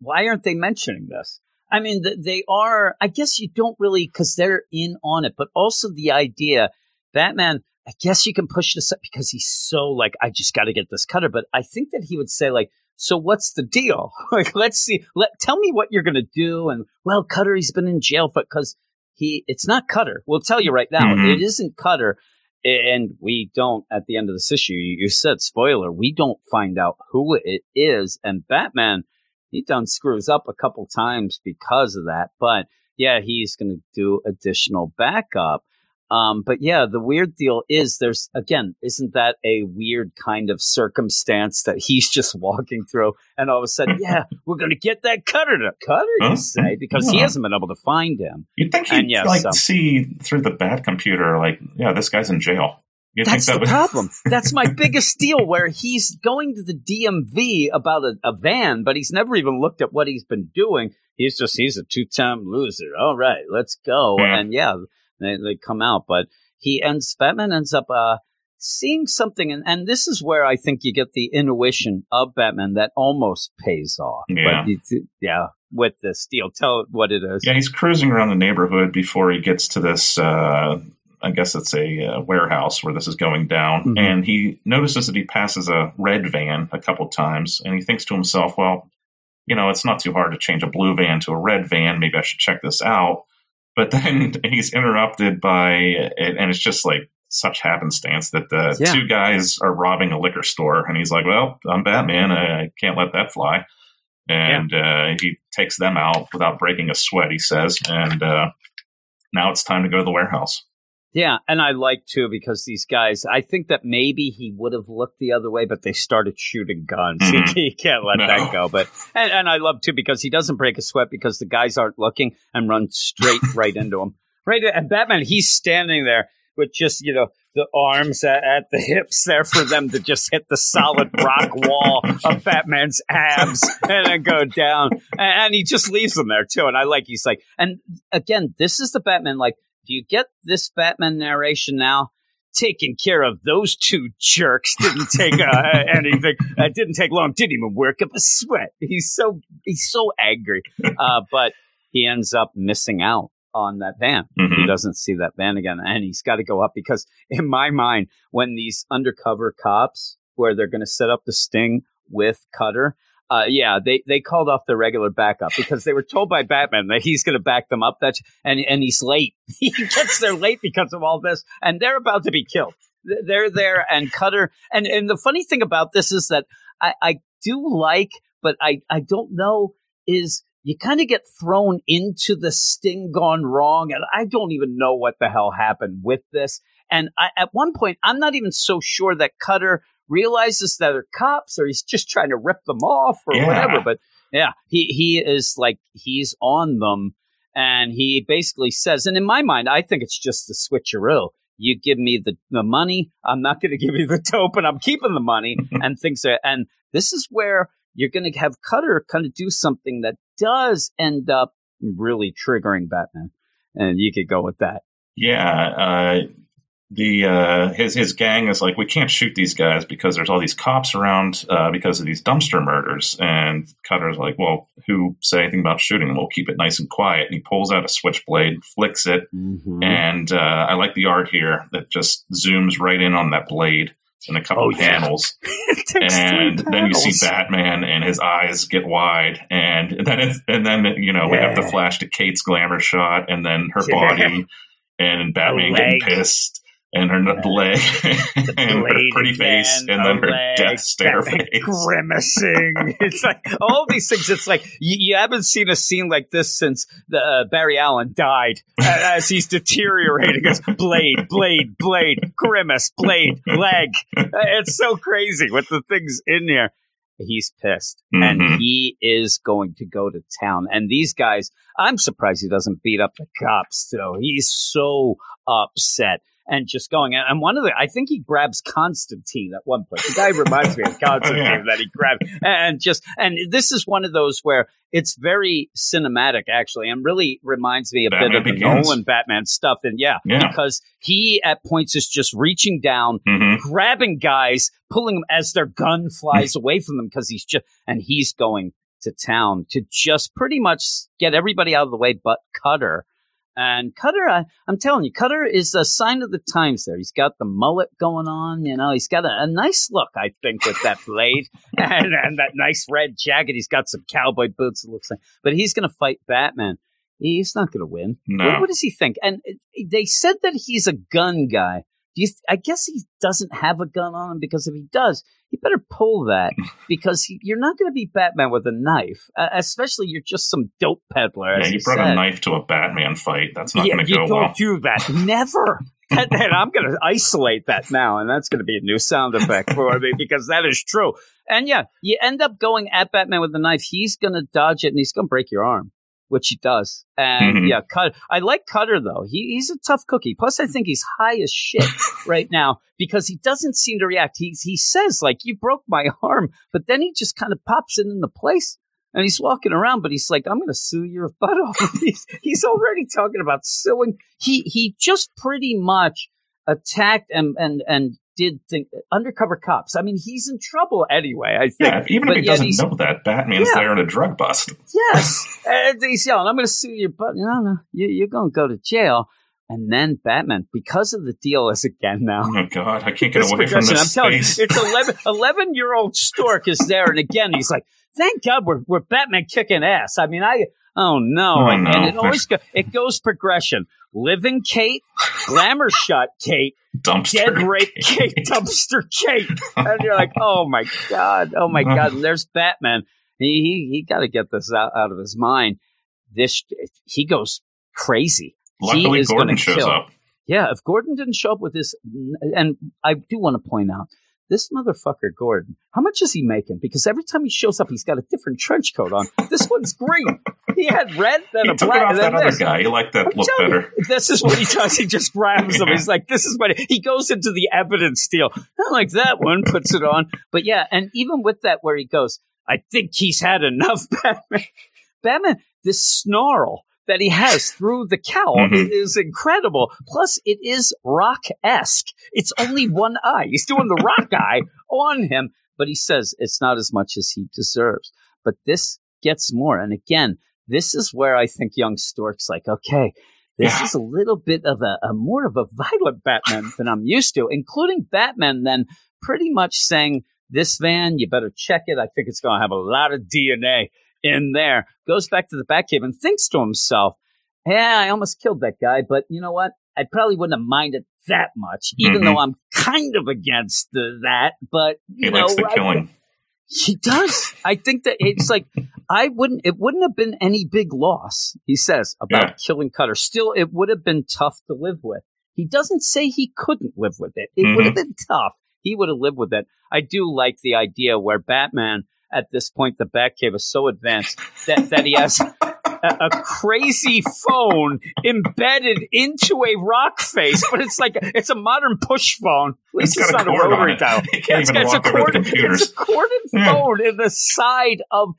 Why aren't they mentioning this? I mean, th- they are. I guess you don't really because they're in on it, but also the idea, Batman. I guess you can push this up because he's so like, I just got to get this cutter. But I think that he would say like, so what's the deal? like, let's see. Let tell me what you're gonna do. And well, Cutter, he's been in jail for because he it's not Cutter. We'll tell you right now,
Mhm.
it isn't Cutter. And we don't at the end of this issue. You you said spoiler. We don't find out who it is. And Batman, he done screws up a couple times because of that. But yeah, he's going to do additional backup. Um, but yeah, the weird deal is there's again, isn't that a weird kind of circumstance that he's just walking through, and all of a sudden, yeah, we're going to get that Cutter to Cutter, you
Huh?
say, because he hasn't been able to find him.
You'd think
And
he'd
yeah,
like
so-
see through the bad computer, like, yeah, this guy's in jail. You
That's the
that would
problem. That's my biggest deal. Where he's going to the DMV about a, a van, but he's never even looked at what he's been doing. He's just he's a two time loser. All right, let's go.
Yeah.
And yeah, they, they come out, but he ends. Batman ends up uh, seeing something, and, and this is where I think you get the intuition of Batman that almost pays off.
Yeah.
Yeah, with the steel, tell what it is.
Yeah, he's cruising around the neighborhood before he gets to this. Uh, I guess it's a uh, warehouse where this is going down,
Mhm.
and he notices that he passes a red van a couple times, and he thinks to himself, "Well, you know, it's not too hard to change a blue van to a red van. Maybe I should check this out." But then he's interrupted by, and it's just like such happenstance that the
Yeah.
two guys are robbing a liquor store, and he's like, "Well, I'm Batman. I, I can't let that fly." And uh, he takes them out without breaking a sweat. He says, and uh, now it's time to go to the warehouse.
Yeah, and I like too because these guys. I think that maybe he would have looked the other way, but they started shooting guns.
Mhm.
he can't let
No.
that go. But and, and I love too because he doesn't break a sweat because the guys aren't looking and run straight right into him. Right, and Batman, he's standing there with just you know the arms at, at the hips there for them to just hit the solid rock wall of Batman's abs and then go down, and, and he just leaves them there too. And I like he's like, and again, this is the Batman like do you get this Batman narration now? Taking care of those two jerks didn't take uh, anything. Uh, didn't take long. Didn't even work up a sweat. He's so he's so angry. Uh, but he ends up missing out on that van. He
Mhm.
doesn't see that van again, and he's got to go up because, in my mind, when these undercover cops, where they're going to set up the sting with Cutter, uh, yeah, they, they called off the regular backup because they were told by Batman that he's going to back them up. That and and he's late. He gets there late because of all this, and they're about to be killed. They're there, and Cutter. And and the funny thing about this is that I, I do like, but I I don't know is you kind of get thrown into the sting gone wrong, and I don't even know what the hell happened with this. And I, at one point, I'm not even so sure that Cutter realizes that they're cops or he's just trying to rip them off or
Yeah.
whatever. But yeah, he, he is like, he's on them. And he basically says, and in my mind, I think it's just the switcheroo. You give me the, the money, I'm not going to give you the dope, and I'm keeping the money and things are, and this is where you're going to have Cutter kind of do something that does end up really triggering Batman. And you could go with that.
Yeah, uh, the uh, his his gang is like, we can't shoot these guys because there's all these cops around uh, because of these dumpster murders. And Cutter's like, well, who said anything about shooting them? We'll keep it nice and quiet. And he pulls out a switchblade, flicks it,
Mm-hmm.
and uh, I like the art here that just zooms right in on that blade in a couple
Oh,
of
yeah.
panels. and then you see Batman, and his eyes get wide, and then it's, and then you know we have the flash to Kate's glamour shot, and then her
Yeah.
body, and Batman getting pissed, and her n- leg, and her pretty face, and then her
leg,
death stare face.
grimacing. It's like all these things. It's like you, you haven't seen a scene like this since the, uh, Barry Allen died, uh, as he's deteriorating. It's blade, blade, blade, grimace, blade, leg. Uh, It's so crazy with the things in there. He's pissed,
Mhm.
and he is going to go to town. And these guys, I'm surprised he doesn't beat up the cops. Though he's so upset and just going. And one of the, I think he grabs Constantine at one point. The guy reminds me of Constantine
Yeah.
that he grabbed, and just, and this is one of those where it's very cinematic actually, and really reminds me a bit
Batman
of the
Begins.
Nolan Batman stuff. And yeah,
Yeah.
because he at points is just reaching down,
hmm
grabbing guys, pulling them as their gun flies away from them because he's just, and he's going to town to just pretty much get everybody out of the way but Cutter. And Cutter, I, I'm telling you, Cutter is a sign of the times there. He's got the mullet going on, you know, he's got a, a nice look, I think, with that blade and, and that nice red jacket. He's got some cowboy boots, it looks like. But he's going to fight Batman. He's not going to win.
No.
What, what, does he think? And uh, they said that he's a gun guy. Do you th- I guess he doesn't have a gun on him because if he does, he better pull that because he, you're not going to be Batman with a knife, uh, especially you're just some dope peddler.
Yeah, you brought
said.
a knife to a Batman fight. That's not
yeah,
going to
you
go
don't
well.
do that. Never. and, and I'm going to isolate that now, and that's going to be a new sound effect for me because that is true. And yeah, you end up going at Batman with a knife. He's going to dodge it, and he's going to break your arm, which he does. And
Mhm.
yeah, cut. I like Cutter though. He, he's a tough cookie. Plus, I think he's high as shit right now because he doesn't seem to react. He he says like, "You broke my arm," but then he just kind of pops it into place. And he's walking around, but he's like, "I'm going to sue your butt off." he's, he's already talking about suing. He he just pretty much attacked and and and did think undercover cops. I mean, he's in trouble anyway. I think.
Yeah, even
But
if he doesn't know that, Batman's
Yeah.
there in a drug bust.
Yes. and he's yelling, I'm going to sue your butt. No, no, you, you're going to go to jail. And then Batman, because of the deal is again now.
Oh god, I can't get away from this
I'm telling you, it's 11, 11 year old Stork is there. And again, he's like, thank God we're, we're Batman kicking ass. I mean, I, oh no.
Oh, no.
and it always go, it goes progression. Living Kate, glamour shot Kate,
Dumpster.
dead rape Kate, dumpster Kate. And you're like, oh my God, oh my uh-huh. God. And there's Batman. He, he, he got to get this out, out of his mind. This, he goes crazy.
Luckily,
he is
Gordon shows
kill.
up.
Yeah, if Gordon didn't show up with this, and I do want to point out, this motherfucker Gordon, how much is he making? Because every time he shows up, he's got a different trench coat on. This one's green. He had red, then
He
a
took
black,
it off that
then
other
this.
guy. He liked that
I'm
look better.
you, this is what he does. He just grabs them.
Yeah.
He's like, this is what he goes into the evidence deal. Not like that one, puts it on. But yeah, and even with that, where he goes, I think he's had enough, Batman. Batman, this snarl that he has through the cowl
Mhm.
is incredible. Plus, it is rock esque. It's only one eye. He's doing the rock eye on him, but he says it's not as much as he deserves. But this gets more. And again, this is where I think young Stork's like, okay, this
Yeah.
is a little bit of a, a more of a violent Batman than I'm used to, including Batman then pretty much saying, this van, you better check it. I think it's going to have a lot of DNA in there. Goes back to the Batcave and thinks to himself, yeah, I almost killed that guy, but you know what? I probably wouldn't have minded that much, even
Mhm.
though I'm kind of against the, that. But
He
you know,
likes the
I-
killing.
he does. I think that it's like I wouldn't. It wouldn't have been any big loss. He says about
Yeah.
killing Cutter. Still, it would have been tough to live with. He doesn't say he couldn't live with it. It would have been tough. He would have lived with it. I do like the idea where Batman, at this point, the Batcave is so advanced that that he has. A, crazy phone embedded into a rock face, but it's like it's a modern push phone. At least
It's
it's,
got a
not a rotary
it.
dial.
Can't
It's it's a
walk over the
corded- It's a corded
Yeah.
phone in the side of.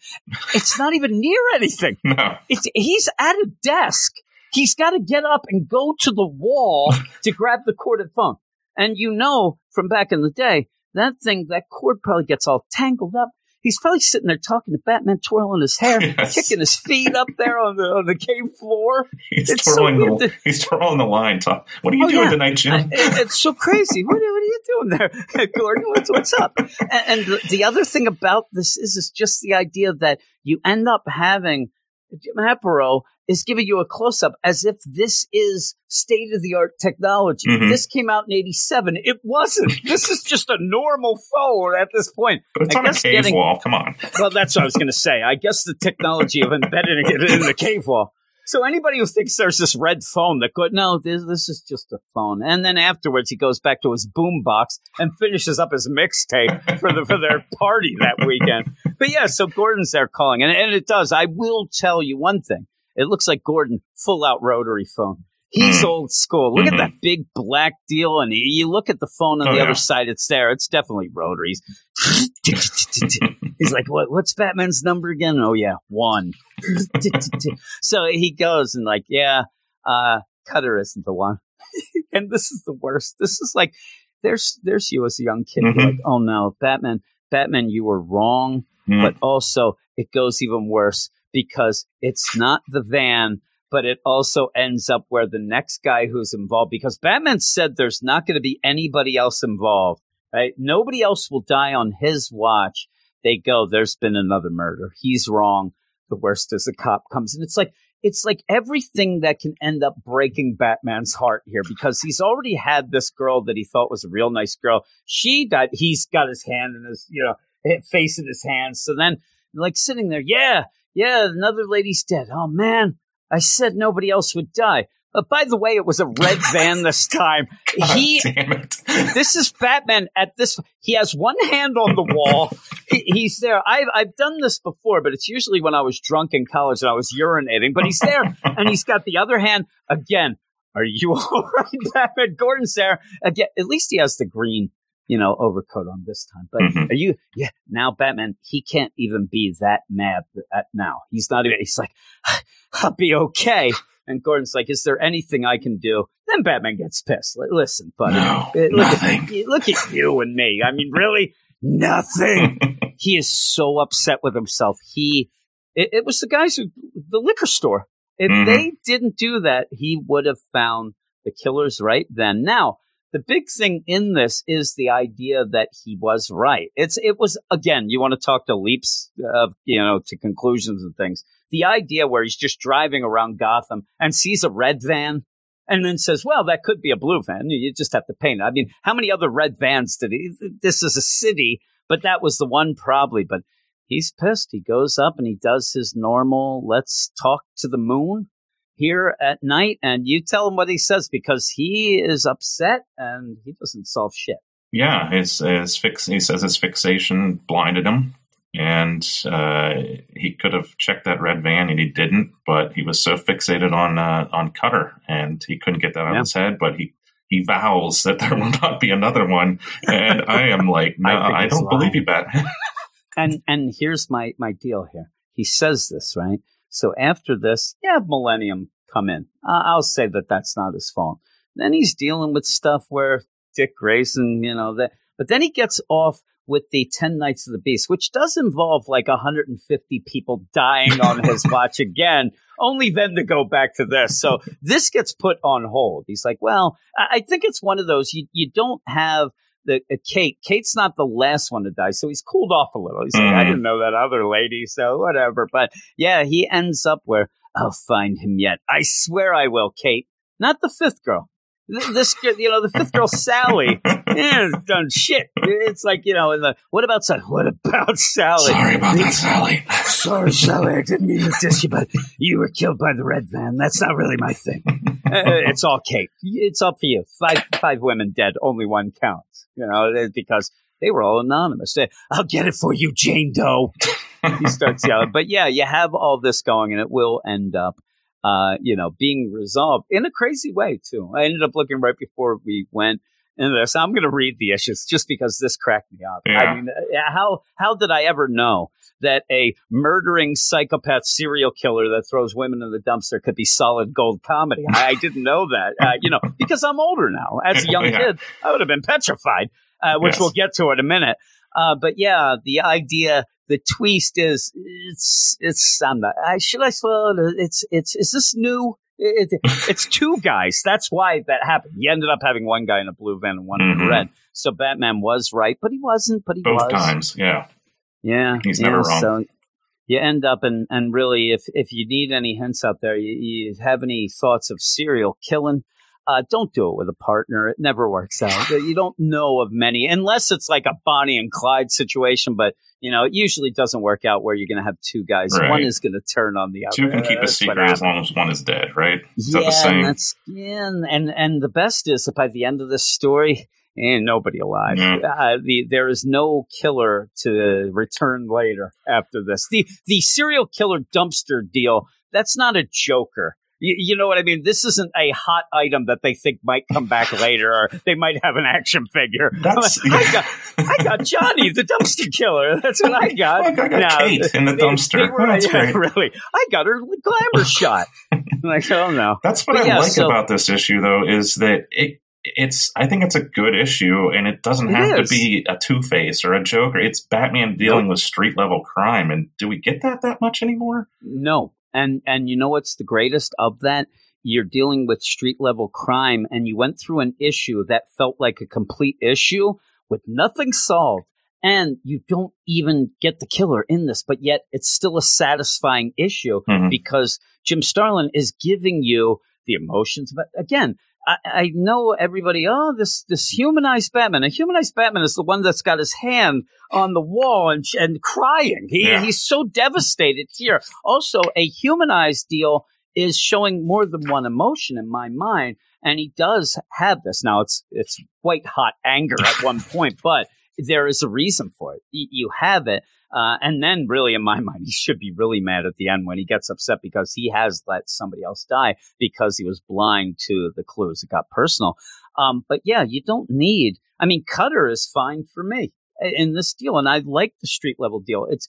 It's not even near anything.
No.
It's he's at a desk. He's got to get up and go to the wall to grab the corded phone. And you know from back in the day, that thing, that cord probably gets all tangled up. He's probably sitting there talking to Batman, twirling his hair,
Yes.
kicking his feet up there on the on the cave floor.
He's
It's
twirling
weird
the
that-
he's twirling the line. Top. What are you
Oh,
doing
yeah.
tonight, Jim?
It- it's so crazy. What, are- what are you doing there, Gordon? What's, what's up? And, and the, the other thing about this is, is just the idea that you end up having Jim Aparo is giving you a close up as if this is state of the art technology.
Mhm.
This came out in 87. It wasn't. This is just a normal phone at this point.
But it's
I
on a cave
getting-
wall. Come on.
Well, that's what I was going to say. I guess the technology of embedding it in the cave wall. So anybody who thinks there's this red phone that could no, this, this is just a phone. And then afterwards, he goes back to his boom box and finishes up his mixtape for the for their party that weekend. But yeah, so Gordon's there calling, and, and it does. I will tell you one thing: it looks like Gordon full out rotary phone. He's
Mm.
old school. Look
Mhm.
at that big black deal, and you look at the phone on
Oh,
the
yeah.
other side. It's there. It's definitely rotaries. He's like, "What? What's Batman's number again?" Oh yeah, one. so he goes and like, yeah, uh, Cutter isn't the one. and this is the worst. This is like, there's there's you as a young kid.
Mhm.
like, oh no, Batman, Batman, you were wrong.
Mm.
But also, it goes even worse because it's not the van. But it also ends up where the next guy who's involved, because Batman said there's not going to be anybody else involved, right? Nobody else will die on his watch they go, there's been another murder. He's wrong. The worst is a cop comes. And it's like, it's like everything that can end up breaking Batman's heart here because he's already had this girl that he thought was a real nice girl. She died. He's got his hand in his, you know, face in his hands. So then, like sitting there, yeah, yeah, another lady's dead. Oh man, I said nobody else would die. But by the way, it was a red van this time.
God
he, this is Batman at this. He has one hand on the wall. he, he's there. I've I've done this before, but it's usually when I was drunk in college and I was urinating. But he's there, and he's got the other hand again. Are you all right, Batman? Gordon's there again. At least he has the green you know, overcoat on this time. But
Mhm.
are you, yeah, now Batman, he can't even be that mad at now. He's not even, he's like, I'll be okay. And Gordon's like, is there anything I can do? Then Batman gets pissed. Li- Listen, buddy.
No,
uh, look
nothing.
At, look at you and me. I mean, really? Nothing. he is so upset with himself. He, it, it was the guys who, the liquor store. If
Mhm.
they didn't do that, he would have found the killers right then. Now, the big thing in this is the idea that he was right. It's it was again. You want to talk to leaps of you know to conclusions and things. The idea where he's just driving around Gotham and sees a red van and then says, "Well, that could be a blue van. You just have to paint it." I mean, how many other red vans did he? This is a city, but that was the one probably. But he's pissed. He goes up and he does his normal. Let's talk to the moon here at night, and you tell him what he says because he is upset and he doesn't solve shit.
Yeah, his, his fix. He says his fixation blinded him, and uh, he could have checked that red van, and he didn't. But he was so fixated on uh, on Cutter, and he couldn't get that out of
Yeah.
his head. But he he vows that there will not be another one, and I am like, no,
I
I, don't believe you, Batman.
And and here's my my deal here. He says this right. So after this, yeah, Millennium come in. Uh, I'll say that that's not his fault. Then he's dealing with stuff where Dick Grayson, you know that. But then he gets off with the Ten Nights of the Beast, which does involve like 150 people dying on his watch again. Only then to go back to this. So this gets put on hold. He's like, well, I I think it's one of those you you don't have the uh, Kate. Kate's not the last one to die, so he's cooled off a little. He's like, I
Mhm.
didn't know that other lady, so whatever. But yeah, he ends up where I'll find him yet. I swear I will, Kate. Not the fifth girl. This, you know, the fifth girl, Sally. Yeah, has done shit. It's like you know, in the what about Sally? What about Sally?
Sorry about that, Sally.
Sorry, Sally, I didn't mean to diss you, but you were killed by the red van. That's not really my thing. It's all Kate. It's up for you. Five five women dead, only one counts. You know, because they were all anonymous. I'll get it for you, Jane Doe. he starts yelling. But yeah, you have all this going, and it will end up, uh, you know, being resolved in a crazy way too. I ended up looking right before we went into this. I'm going to read the issues just because this cracked me up. I mean, uh, how how did I ever know that a murdering psychopath serial killer that throws women in the dumpster could be solid gold comedy? I, didn't know that. Uh, you know, because I'm older now. As a young
Yeah.
kid, I would have been petrified, uh, which
Yes.
we'll get to in a minute. Uh, but yeah, the idea, the twist is it's it's I'm not. I should I well it's it's is this new? It, it- it's two guys. That's why that happened. He ended up having one guy in a blue van and one in a
Mhm.
red. So Batman was right, but he wasn't. But he
Both
was.
times, yeah.
Yeah,
He's
yeah,
never wrong.
So you end up and and really, if if you need any hints out there, you, you have any thoughts of serial killing. Uh, don't do it with a partner. It never works out. You don't know of many, unless it's like a Bonnie and Clyde situation. But you know, it usually doesn't work out where you're going to have two guys.
Right.
One is going to turn on the other.
Two can keep a secret as long as one is dead, right? Is that
yeah,
the same?
and that's yeah, and, and and the best is that by the end of this story, ain't nobody alive.
Yeah.
Uh, the there is no killer to return later after this. The the serial killer dumpster deal. That's not a Joker. You, you know what I mean? This isn't a hot item that they think might come back later, or they might have an action figure.
That's
I got I got Johnny the dumpster killer. That's what I got.
I got Kate in the
they-
dumpster.
they were- oh,
That's
yeah,
great.
Really, I got her glamour shot. like, oh no.
That's what
But
I
yeah,
like
so-
about this issue, though, is that it it's I think it's a good issue, and it doesn't
It
have
is.
to be a Two Face or a Joker. It's Batman dealing with street level crime, and do we get that that much anymore?
No. And and you know what's the greatest of that? You're dealing with street level crime and you went through an issue that felt like a complete issue with nothing solved and you don't even get the killer in this, but yet it's still a satisfying issue
Mhm.
because Jim Starlin is giving you the emotions. But again, I, I know everybody. Oh, this this humanized Batman. A humanized Batman is the one that's got his hand on the wall and and crying. He,
Yeah.
He's so devastated here. Also, a humanized deal is showing more than one emotion in my mind, and he does have this. Now it's it's white hot anger at one point, but there is a reason for it. You have it. Uh, and then, really, in my mind, he should be really mad at the end when he gets upset because he has let somebody else die because he was blind to the clues. It got personal. Um, but yeah, you don't need. I mean, Cutter is fine for me in this deal, and I like the street level deal. It's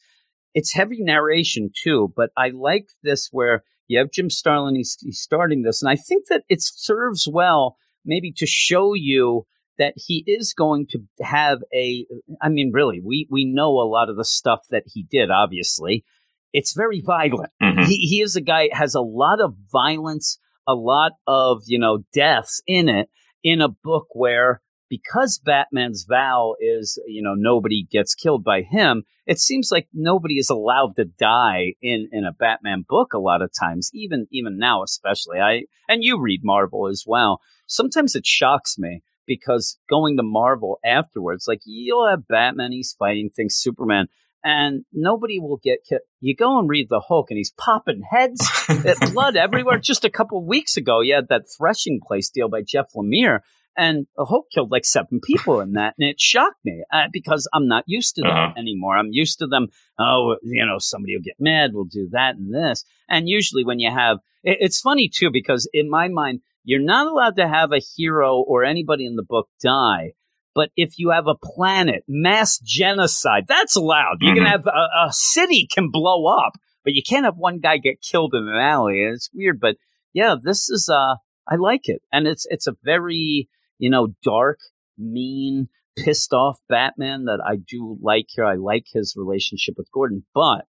it's heavy narration too, but I like this where you have Jim Starlin. He's, he's starting this, and I think that it serves well, maybe to show you that he is going to have a I mean really we we know a lot of the stuff that he did obviously. It's very violent.
Mhm.
he he is a guy has a lot of violence a lot of you know deaths in it in a book where because Batman's vow is you know nobody gets killed by him it seems like nobody is allowed to die in in a Batman book a lot of times even even now especially. I and you read Marvel as well. Sometimes it shocks me because going to Marvel afterwards, like you'll have Batman, he's fighting things, Superman, and nobody will get killed. You go and read the Hulk, and he's popping heads, blood everywhere. Just a couple of weeks ago, you had that threshing place deal by Jeff Lemire, and Hulk killed like seven people in that, and it shocked me uh, because I'm not used to that
Uh-huh.
anymore. I'm used to them. Oh, you know, somebody will get mad, we'll do that and this, and usually when you have, it, it's funny too because in my mind you're not allowed to have a hero or anybody in the book die. But if you have a planet, mass genocide, that's allowed. You can
Mhm.
have a, a city can blow up, but you can't have one guy get killed in an alley. It's weird, but yeah, this is uh I like it. And it's it's a very, you know, dark, mean, pissed off Batman that I do like here. I like his relationship with Gordon, but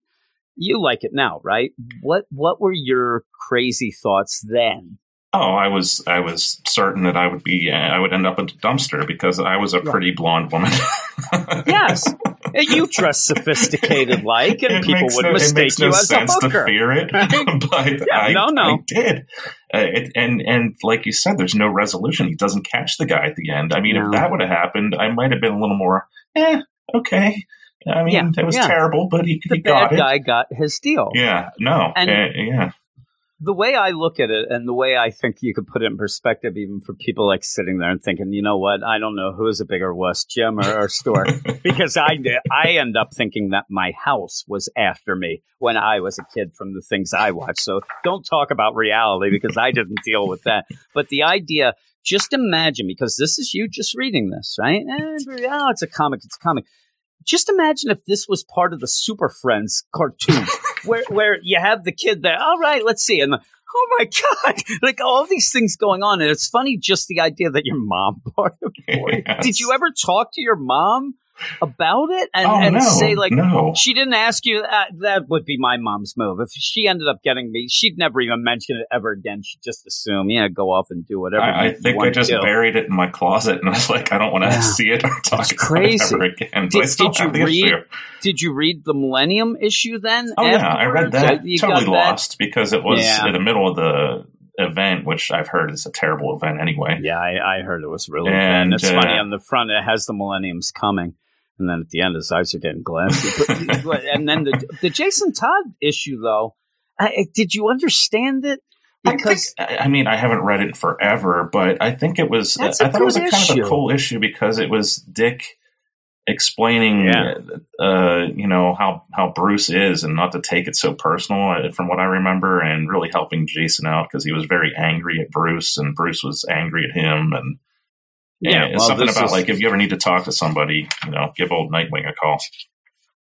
you like it now, right? What what were your crazy thoughts then?
Oh, I was I was certain that I would be uh, I would end up in a dumpster because I was a
Yeah.
pretty blonde woman.
Yes. You dress sophisticated like, and
It
people would
no, it
mistake
makes no
you as a
sense to fear it, but
Yeah,
I,
no, no.
I did. Uh, it, and and like you said, there's no resolution. He doesn't catch the guy at the end. I mean,
No.
if that would have happened, I might have been a little more. Eh, okay. I mean,
Yeah,
it was
yeah.
terrible, but he,
The
he got
bad
it.
guy got his deal.
Yeah, no,
And-
uh, yeah,
the way I look at it and the way I think you could put it in perspective, even for people like sitting there and thinking, you know what, I don't know who's a bigger wuss, Jim or, or Stuart, because I did, I end up thinking that my house was after me when I was a kid from the things I watched. So don't talk about reality because I didn't deal with that. But the idea, just imagine, because this is you just reading this, right? Eh, and, oh, it's a comic, it's a comic. Just imagine if this was part of the Super Friends cartoon, where where you have the kid there. All right, let's see, and the, oh my god, like all these things going on, and it's funny just the idea that your mom bought it.
Yes.
Did you ever talk to your mom about it and,
oh
and
no,
say like?
no.
She didn't ask you that. That would be my mom's move. If she ended up getting me, she'd never even mention it ever again. She'd just assume, yeah, go off and do whatever.
I, I think I just buried it in my closet, and I was like, I don't want to
Yeah.
see it or talk about
crazy.
it ever again.
Did-
but I still
did you read
issue.
Did you read the Millennium issue then?
Oh yeah, I read that.
You
totally
that?
lost because it was
Yeah.
in the middle of the event, which I've heard is a terrible event anyway.
Yeah, I, I heard it was really
And,
bad. It's
uh,
funny on the front it has the Millennium's coming, and then at the end his eyes are getting glassy. But, and then the the Jason Todd issue though, I, did you understand it? Because
I, think, I mean, I haven't read it forever, but I think it was. I thought it was kind of a cool issue because it was Dick explaining,
Yeah.
uh, you know, how how Bruce is, and not to take it so personal, uh, from what I remember, and really helping Jason out because he was very angry at Bruce, and Bruce was angry at him, and
yeah, well,
something about
is-
like if you ever need to talk to somebody, you know, give old Nightwing a call.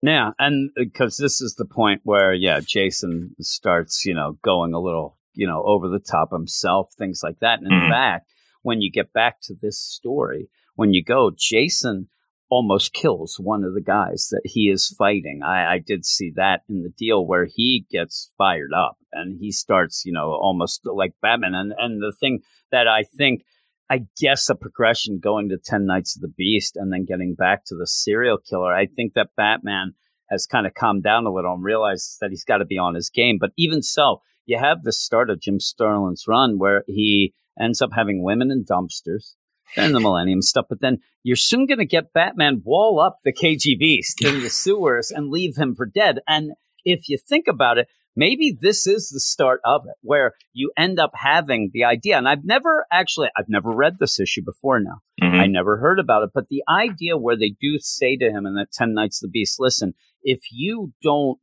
Yeah, and because this is the point where yeah, Jason starts you know going a little you know over the top himself, things like that. And in
Mhm.
fact, when you get back to this story, when you go, Jason almost kills one of the guys that he is fighting. I, I did see that in the deal where he gets fired up and he starts you know almost like Batman. And and the thing that I think I guess a progression going to 10 Nights of the Beast and then getting back to the serial killer. I think that Batman has kind of calmed down a little and realized that he's got to be on his game. But even so, you have the start of Jim Starlin's run where he ends up having women in dumpsters and the Millennium stuff. But then you're soon going to get Batman wall up the KGB in the sewers and leave him for dead. And if you think about it, maybe this is the start of it where you end up having the idea. And I've never actually, I've never read this issue before now. Mm-hmm. I never heard about it, but the idea where they do say to him in that 10 Nights of the Beast, listen, if you don't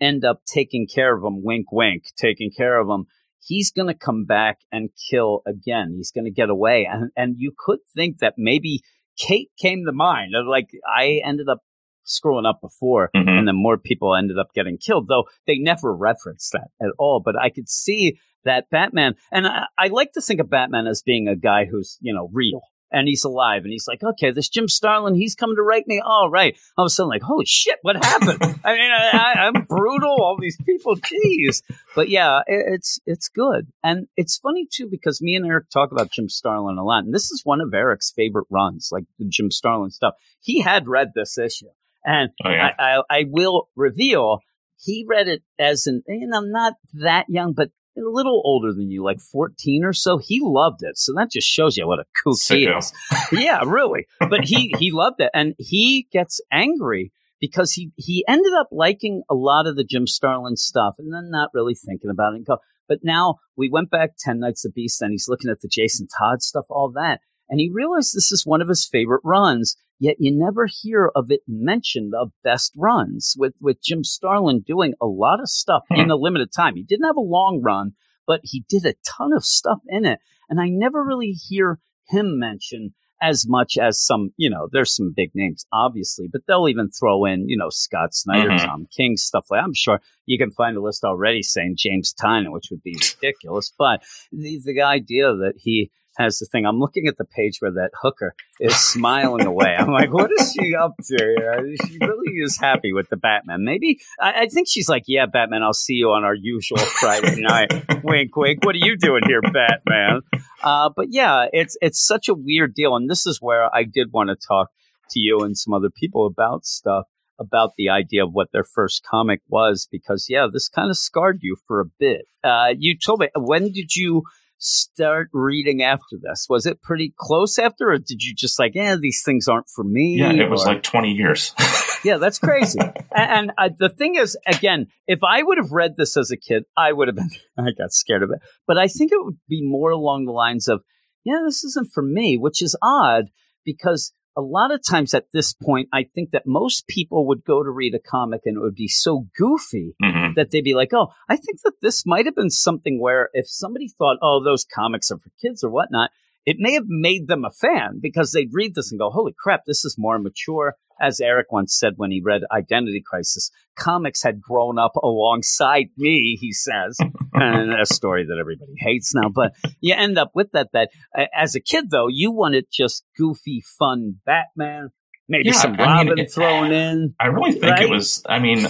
end up taking care of him, wink, wink, taking care of him, he's going to come back and kill again. He's going to get away. And, and you could think that maybe Kate came to mind. Like, I ended up screwing up before, mm-hmm. and then more people ended up getting killed, though they never referenced that at all. But I could see that Batman, and I, I like to think of Batman as being a guy who's, you know, real and he's alive. And he's like, okay, this Jim Starlin, he's coming to write me. All right. All of a sudden, like, holy shit, what happened? I mean, I, am brutal. All these people, jeez. But yeah, it, it's it's good, and it's funny too because me and Eric talk about Jim Starlin a lot, and this is one of Eric's favorite runs, like the Jim Starlin stuff. He had read this issue, and oh, yeah. I, I, I will reveal he read it as an I'm not that young, but a little older than you, like 14 or so. He loved it. So that just shows you what a kook he is. yeah, really. But he, he loved it. And he gets angry because he, he ended up liking a lot of the Jim Starlin stuff and then not really thinking about it. But now we went back 10 Nights of Beast and he's looking at the Jason Todd stuff, all that. And he realized this is one of his favorite runs yet you never hear of it mentioned of best runs with, with Jim Starlin doing a lot of stuff hmm. in a limited time. He didn't have a long run, but he did a ton of stuff in it. And I never really hear him mention as much as some, you know, there's some big names, obviously, but they'll even throw in, you know, Scott Snyder, mm-hmm. Tom King, stuff like I'm sure you can find a list already saying James Tynion, which would be ridiculous. But the, the idea that he has the thing. I'm looking at the page where that hooker is smiling away. I'm like, what is she up to? She really is happy with the Batman. Maybe I, I, think she's like, yeah, Batman, I'll see you on our usual Friday night. wink, wink. What are you doing here, Batman? Uh, but yeah, it's it's such a weird deal, and this is where I did want to talk to you and some other people about stuff about the idea of what their first comic was because yeah this kind of scarred you for a bit uh, you told me when did you start reading after this? Was it pretty close after, or did you just like, yeah, these things aren't for me?
Yeah, it was like 20 years.
yeah, that's crazy. and, and uh, the thing is, again, if I would have read this as a kid, I would have been, I got scared of it. But I think it would be more along the lines of, yeah, this isn't for me, which is odd because a lot of times at this point, I think that most people would go to read a comic and it would be so goofy mm-hmm. that they'd be like, oh, I think that this might have been something where if somebody thought, oh, those comics are for kids or whatnot, it may have made them a fan because they'd read this and go, holy crap, this is more mature. As Eric once said when he read Identity Crisis, comics had grown up alongside me, he says. and a story that everybody hates now. But you end up with that, that as a kid, though, you wanted just goofy, fun Batman, maybe yeah, some Robin mean, thrown in.
I really think right? it was, I mean,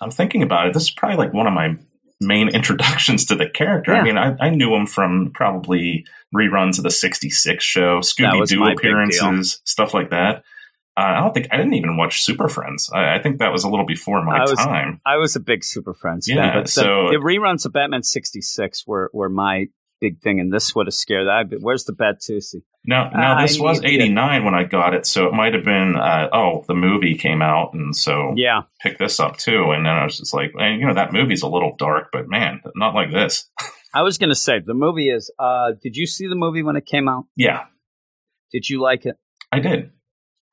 I'm thinking about it. This is probably like one of my main introductions to the character. Yeah. I mean, I, I, knew him from probably reruns of the 66 show, Scooby Doo appearances, stuff like that. Uh, I don't think I didn't even watch Super Friends. I, I, think that was a little before my
I was,
time.
I was a big Super Friends fan, yeah, but so, the, the, reruns of Batman 66 were, were my big thing, and this would have scared. I, where's the bad Batusi?
No, no, this was '89 when I got it, so it might have been. Uh, oh, the movie came out, and so
yeah,
pick this up too. And then I was just like, and, you know, that movie's a little dark, but man, not like this.
I was going to say the movie is. Uh, did you see the movie when it came out?
Yeah.
Did you like it?
I did.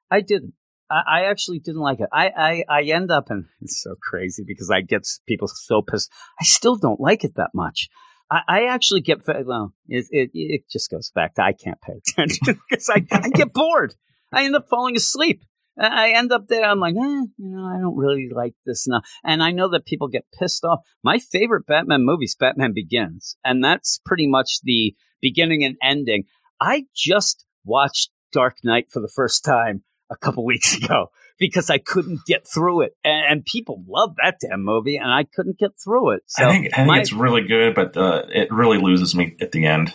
I didn't. I, I actually didn't like it. I, I, I end up, and it's so crazy because I get people so pissed. I still don't like it that much. I, I actually get well. It, it, it just goes back to I can't pay attention because I, I get bored. I end up falling asleep. I end up there. I'm like, eh, you know, I don't really like this now. And I know that people get pissed off. My favorite Batman movie is Batman Begins, and that's pretty much the beginning and ending. I just watched Dark Knight for the first time a couple weeks ago because I couldn't get through it. And, and, people love that damn movie, and I couldn't get through it. So
I think, I think my, it's really good, but uh, it really loses me at the end.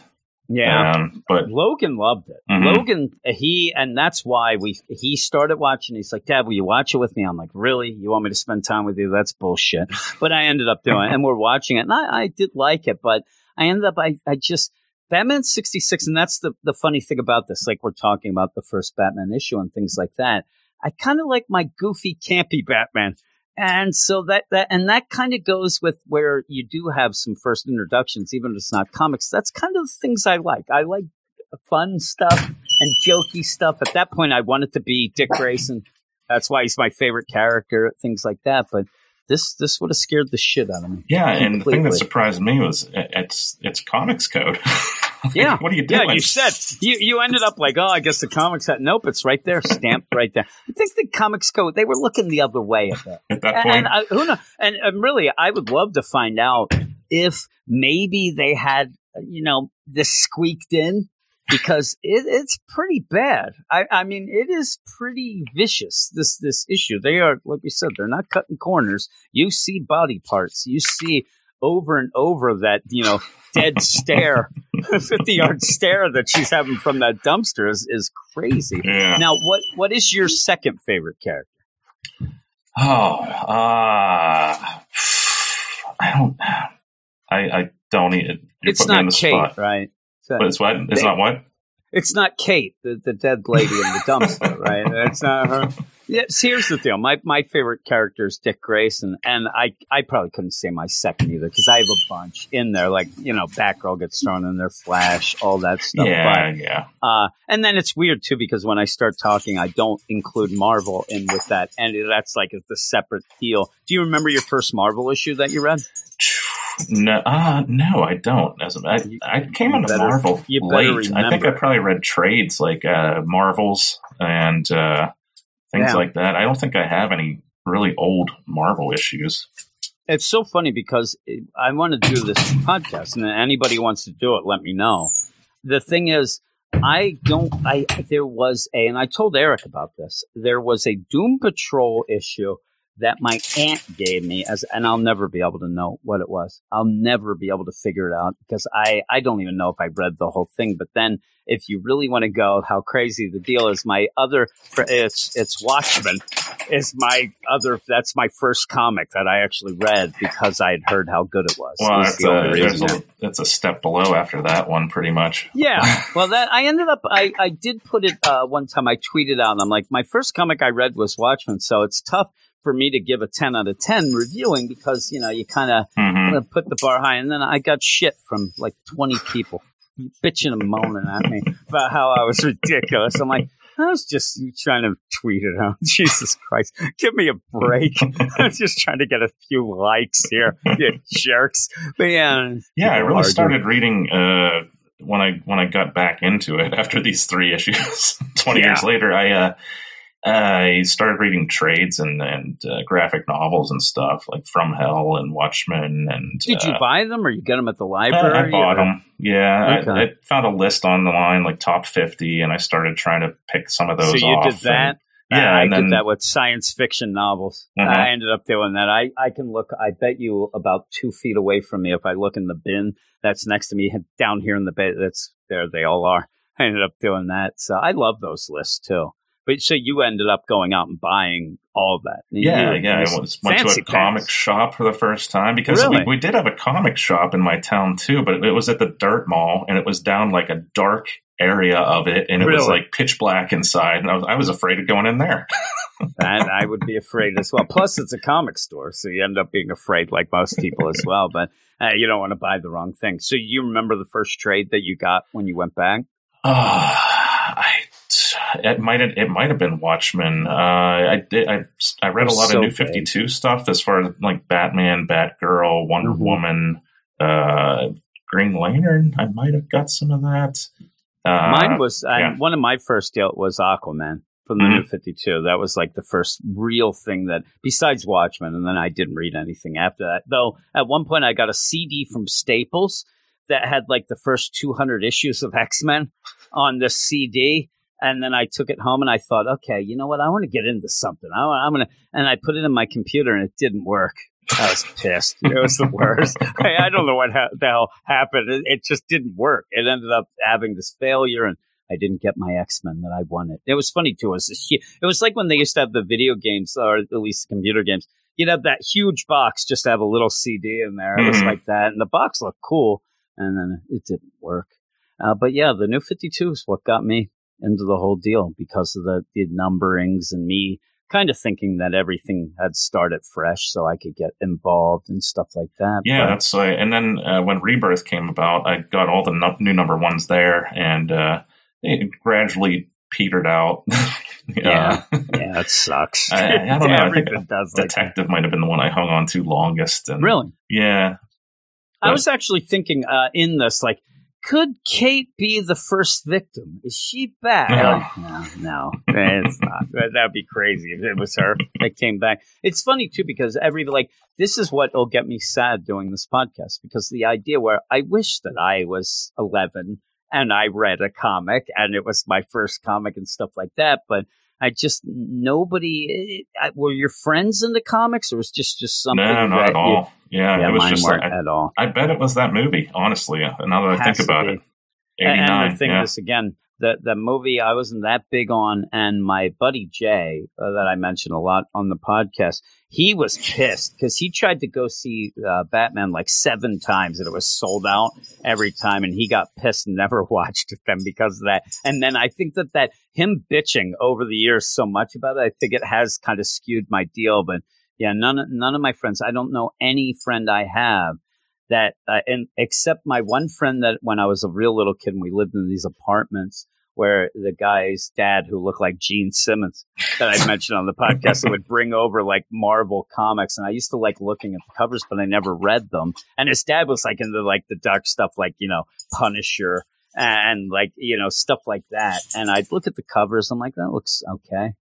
Yeah,
um, but
Logan loved it.
Mhm.
Logan, he, and that's why we he started watching. He's like, "Dad, will you watch it with me?" I'm like, "Really? You want me to spend time with you? That's bullshit." But I ended up doing it, and we're watching it, and I, I did like it, but I ended up, I, I just Batman 66, and that's the the funny thing about this. Like we're talking about the first Batman issue and things like that. I kind of like my goofy, campy Batman. And so that, that and that kind of goes with where you do have some first introductions, even if it's not comics. That's kind of the things I like. I like fun stuff and jokey stuff. At that point, I wanted to be Dick Grayson. That's why he's my favorite character, things like that. But this this would have scared the shit out of me.
yeah, and the thing that surprised me was it's it's comics code. Like,
Yeah.
what are you doing?
Yeah, you said you you ended up like, oh, I guess the comics had nope, it's right there, stamped right there. I think the comics go they were looking the other way at that.
at that point.
And I, who knows? And, and really, I would love to find out if maybe they had, you know, this squeaked in because it, it's pretty bad. I, I mean, it is pretty vicious. This this issue. They are, like you said, they're not cutting corners. You see body parts. You see over and over that you know dead stare, fifty yard stare that she's having from that dumpster is is crazy.
yeah.
Now, what what is your second favorite character?
Oh, uh, I don't. I I don't. e- You're
it's not
the
Kate,
spot.
right? So-
But it's what? It's
They-
not what?
It's not Kate, the, the dead lady in the dumpster, right? It's not her. Yeah, here's the deal. My my favorite character is Dick Grayson, and I I probably couldn't say my second either because I have a bunch in there. Like you know, Batgirl gets thrown in there, Flash, all that stuff.
Yeah, yeah.
Uh, and then it's weird too because when I start talking, I don't include Marvel in with that, and that's like it's a separate deal. Do you remember your first Marvel issue that you read?
No, uh, no, I don't. As I, I came
You
into
better-
Marvel late. I think I probably read trades like uh, Marvels and uh, things
Yeah.
like that. I don't think I have any really old Marvel issues.
It's so funny because I want to do this podcast, and anybody wants to do it, let me know. The thing is, I don't. I there was a, and I told Eric about this. There was a Doom Patrol issue that my aunt gave me as, and I'll never be able to know what it was. I'll never be able to figure it out because I I don't even know if I read the whole thing. But then, if you really want to go how crazy the deal is, my other it's it's Watchmen is my other. That's my first comic that I actually read because I had heard how good it was.
Well, that's a,
only
there's
reason.
a, that's a step below after that one, pretty much.
Yeah. Well, that I ended up. I I did put it uh, one time. I tweeted out, and I'm like, my first comic I read was Watchmen, so it's tough for me to give a 10 out of 10 reviewing because you know you kind of
hmm
put the bar high, and then I got shit from like 20 people bitching and moaning at me about how I was ridiculous. I'm like. I was just trying to tweet it out. Jesus Christ. Give me a break. I was just trying to get a few likes here. You jerks. But yeah.
Yeah, I really started reading uh, when I when I got back into it after these three issues. Twenty years later, I uh, I started reading trades and and uh, graphic novels and stuff like From Hell and Watchmen. And
Did you
uh,
buy them or you get them at the library?
I bought
or-
them. Yeah,
Okay.
I, I found a list on the line like top fifty, and I started trying to pick some of those.
So you did
and-
that?
yeah,
I
and then
did that with science fiction novels. I ended up doing that. I, I can look, I bet you about two feet away from me, if I look in the bin that's next to me down here in the bed, that's there they all are. I ended up doing that. So I love those lists too. But so you ended up going out and buying all of that.
Yeah, yeah. I was, went to a comic
pants.
shop for the first time because
Really?
we, we did have a comic shop in my town too, but it was at the Dirt Mall and it was down like a dark area of it and it was like pitch black inside and I was, I was afraid of going in there.
And I would be afraid as well. Plus, it's a comic store, so you end up being afraid, like most people as well. But uh, you don't want to buy the wrong thing. So you remember the first trade that you got when you went back?
Oh, I, it might have, it might have been Watchmen. Uh, I did, I, I read a lot
so
of New 52 stuff as far as like Batman, Batgirl, Wonder
Mhm.
Woman, uh, Green Lantern. I might have got some of that. Uh,
Mine was uh,
yeah.
one of my first deal was Aquaman from the
Mhm.
New Fifty Two. That was like the first real thing that, besides Watchmen, and then I didn't read anything after that. Though at one point I got a CD from Staples that had like the first two hundred issues of X Men on the CD. And then I took it home and I thought, okay, you know what? I want to get into something. I, I'm going to, and I put it in my computer and it didn't work. I was pissed. It was the worst. I, I don't know what ha- the hell happened. It, it, just didn't work. It ended up having this failure, and I didn't get my X Men that I wanted. It was funny too. It was, it was like when they used to have the video games, or at least the computer games. You'd have that huge box just to have a little CD in there. It was mm-hmm. like that, and the box looked cool, and then it didn't work. Uh, but yeah, the new 52 is what got me into the whole deal because of the, the numberings and me kind of thinking that everything had started fresh so I could get involved and stuff like that.
Yeah, but, that's uh, and then uh, when Rebirth came about, I got all the no- new number ones there, and uh, it gradually petered out.
yeah, yeah, it sucks.
I, I don't know. I think Detective like might have been the one I hung on to longest. And,
really?
Yeah.
I was actually thinking uh, in this, like, could Kate be the first victim? Is she back? No, no, no it's not. That'd be crazy if it was her that came back. It's funny too because every like this is what will get me sad doing this podcast because the idea where I wish that I was eleven and I read a comic and it was my first comic and stuff like that, but I just nobody. I, eh, were your friends in the comics, or was just just something?
No, not at all.
You,
yeah,
yeah,
it was just
like, at all.
I bet it was that movie. Honestly, now that I think about it,
eighty nine. And the thing yeah. is, again, the the movie I wasn't that big on, and my buddy Jay uh, that I mentioned a lot on the podcast, he was pissed because he tried to go see uh, Batman like seven times and it was sold out every time, and he got pissed and never watched them because of that. And then I think that that him bitching over the years so much about it, I think it has kind of skewed my deal. But yeah, none none of my friends, I don't know any friend I have that, uh, and except my one friend that when I was a real little kid and we lived in these apartments where the guy's dad who looked like Gene Simmons that I mentioned on the podcast would bring over like Marvel comics. And I used to like looking at the covers, but I never read them. And his dad was like into like the dark stuff, like, you know, Punisher and like, you know, stuff like that. And I'd look at the covers. I'm like, that looks okay.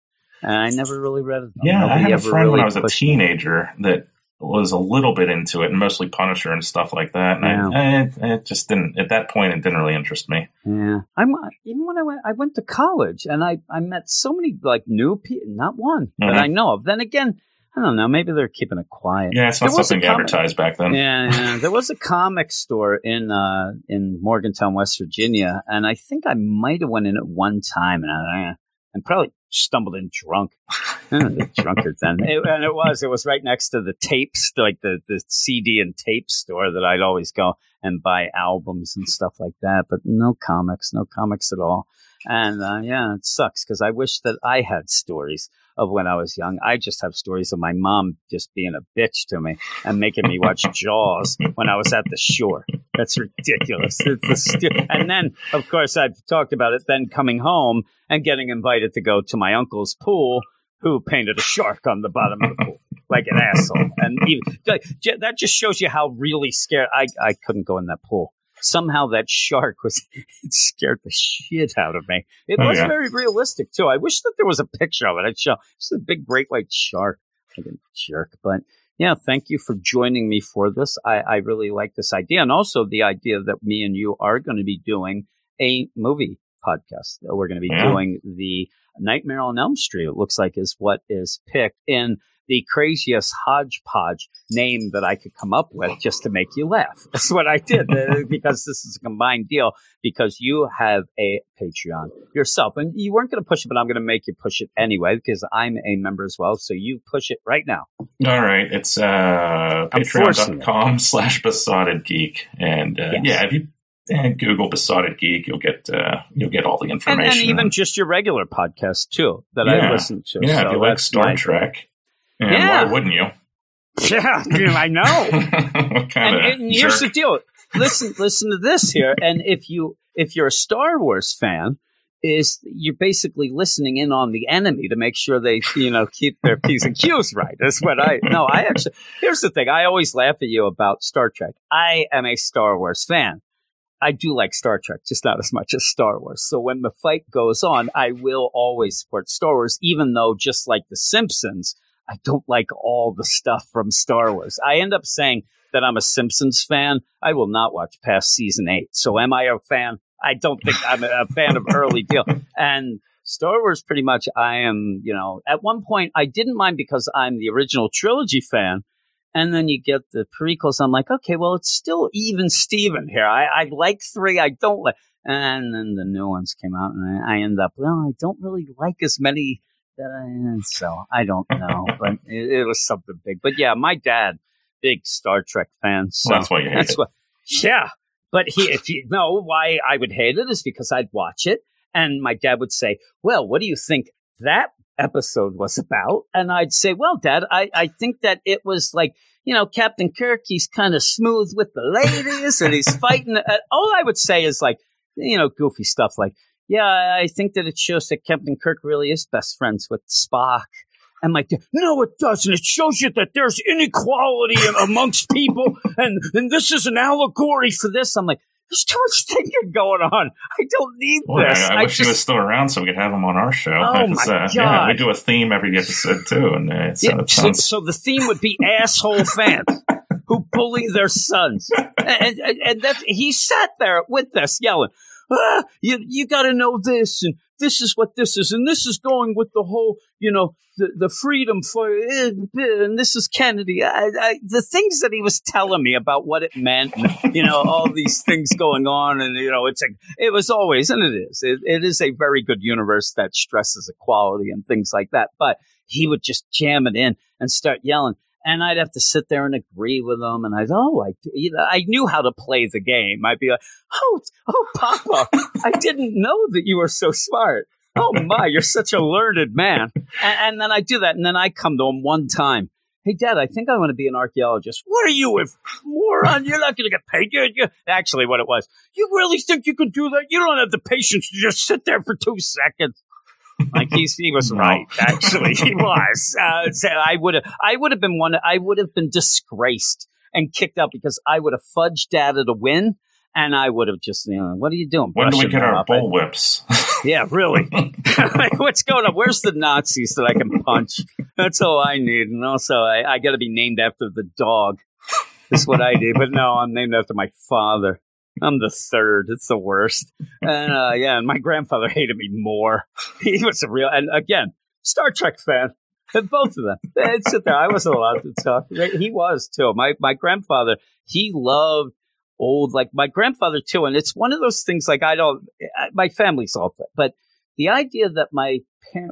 And I never really read it.
Yeah, Nobody I had a friend really when I was a teenager that was a little bit into it, and mostly Punisher and stuff like that. And yeah. I, I, it just didn't at that point. It didn't really interest me.
Yeah, I'm even when I went, I went to college, and I I met so many like new people. Not one mm-hmm. that I know of. Then again. I don't know. Maybe they're keeping it quiet.
Yeah, it's not there something advertised back then.
Yeah, yeah. there was a comic store in uh, in Morgantown, West Virginia, and I think I might have went in at one time, and I, and probably stumbled in drunk. the drunkard then. It, and it was, it was right next to the tapes, like the, the CD and tape store that I'd always go and buy albums and stuff like that. But no comics, no comics at all. And uh, yeah, it sucks because I wish that I had stories of when I was young. I just have stories of my mom just being a bitch to me and making me watch Jaws when I was at the shore. That's ridiculous. Stu- and then, of course, I've talked about it. Then coming home and getting invited to go to my uncle's pool, who painted a shark on the bottom of the pool like an asshole. And even, that just shows you how really scared I, I couldn't go in that pool somehow that shark was it scared the shit out of me. It oh, was yeah. very realistic too. I wish that there was a picture of it. I'd show it's a big great white shark. A jerk. But yeah, thank you for joining me for this. I, I really like this idea. And also the idea that me and you are going to be doing a movie podcast. We're going to be yeah. doing the Nightmare on Elm Street, it looks like is what is picked in the craziest hodgepodge name that I could come up with just to make you laugh. That's what I did uh, because this is a combined deal because you have a Patreon yourself and you weren't going to push it, but I'm going to make you push it anyway because I'm a member as well. So you push it right now.
All right. It's uh, patreon.com slash besotted geek. And uh, yes. yeah, if you and Google Besotted Geek, you'll get uh, you'll get all the information,
and, and even just your regular podcast too that yeah. I listen to.
Yeah, so if you like Star my... Trek, and yeah. why wouldn't you?
Yeah, I know. and, and here's the deal. Listen, listen to this here. And if you if you're a Star Wars fan, is you're basically listening in on the enemy to make sure they, you know, keep their P's and Q's right. That's what I, no, I actually, here's the thing. I always laugh at you about Star Trek. I am a Star Wars fan. I do like Star Trek, just not as much as Star Wars. So when the fight goes on, I will always support Star Wars, even though just like The Simpsons, I don't like all the stuff from Star Wars. I end up saying that I'm a Simpsons fan. I will not watch past season eight. So am I a fan? I don't think I'm a fan of early deal. And Star Wars, pretty much, I am, you know, at one point I didn't mind because I'm the original trilogy fan. And then you get the prequels. I'm like, okay, well, it's still even Steven here. I, I like three. I don't like. And then the new ones came out, and I, I end up, well, I don't really like as many so I don't know, but it, it, was something big. But yeah, my dad, big Star Trek fan. So
well, that's why you hate it. What,
yeah, but he, if you know why I would hate it is because I'd watch it, and my dad would say, "Well, what do you think that episode was about?" And I'd say, "Well, Dad, I, I think that it was like." You know, Captain Kirk, he's kind of smooth with the ladies and he's fighting. Uh, all I would say is like, you know, goofy stuff like, yeah, I think that it shows that Captain Kirk really is best friends with Spock. And like, no, it doesn't. It shows you that there's inequality amongst people, and and this is an allegory for this. I'm like, there's too much thinking going on. I don't need well, this.
I, I, I wish just, he was still around so we could have him on our show.
Oh my uh, god!
Yeah, we do a theme every episode too, and uh,
yeah, so, so, the theme would be asshole fans who bully their sons, and, and, and that he sat there with us yelling ah, you, you got to know this and this is what this is and this is going with the whole, you know, the, the freedom for, eh, and this is Kennedy. I, I, the things that he was telling me about what it meant, you know, all these things going on and, you know, it's a, it was always, and it is, it, it is a very good universe that stresses equality and things like that. But he would just jam it in and start yelling and I'd have to sit there and agree with them. And I'd, oh, I, you know, I knew how to play the game. I'd be like, oh, oh, Papa, I didn't know that you were so smart. Oh my, you're such a learned man. And, and then I do that, and then I come to him one time. Hey, Dad, I think I want to be an archaeologist. What are you, a moron? You're not going to get paid. You're, you're, actually, what it was, you really think you can do that? You don't have the patience to just sit there for two seconds like he, he was right. Actually, he was. Uh, so I would have, I would have been one. I would have been disgraced and kicked out because I would have fudged data to win, and I would have just, you know, what are you doing?
When do we get our bull whips?
yeah, really. What's going on? Where's the Nazis that I can punch? That's all I need. And also, I, I got to be named after the dog. That's what I do. But no, I'm named after my father. I'm the third. It's the worst. And uh, yeah, and my grandfather hated me more. He was a real, and again, Star Trek fan. Both of them. They'd sit there. I wasn't allowed to talk. He was too. My my grandfather, he loved old, like my grandfather too. And it's one of those things. Like I don't, my family's all, but the idea that my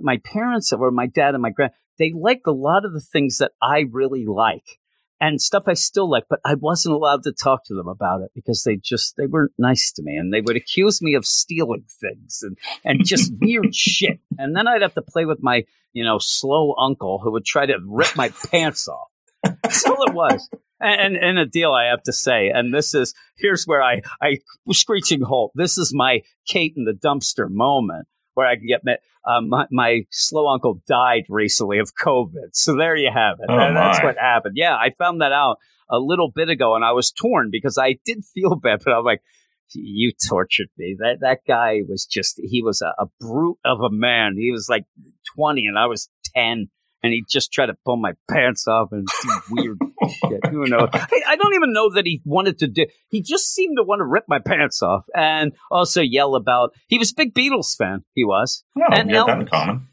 my parents or my dad and my grand, they liked a lot of the things that I really like and stuff I still like, but I wasn't allowed to talk to them about it because they just they weren't nice to me and they would accuse me of stealing things and and just weird shit. And then I'd have to play with my, you know, slow uncle who would try to rip my pants off. That's all it was. And, and a deal I have to say, and this is here's where I I screeching halt. This is my Kate in the dumpster moment where I can get met. Um, my, my, slow uncle died recently of COVID. So there you have it.
Oh,
that's what happened. Yeah, I found that out a little bit ago and I was torn because I did feel bad, but I'm like, you tortured me. That that guy was just he was a, a brute of a man. He was like 20 and I was 10 and he just tried to pull my pants off and do weird shit. Who knows? I, I, don't even know that he wanted to do. He just seemed to want to rip my pants off and also yell about. He was a big Beatles fan. He was.
Oh, and yeah, in common.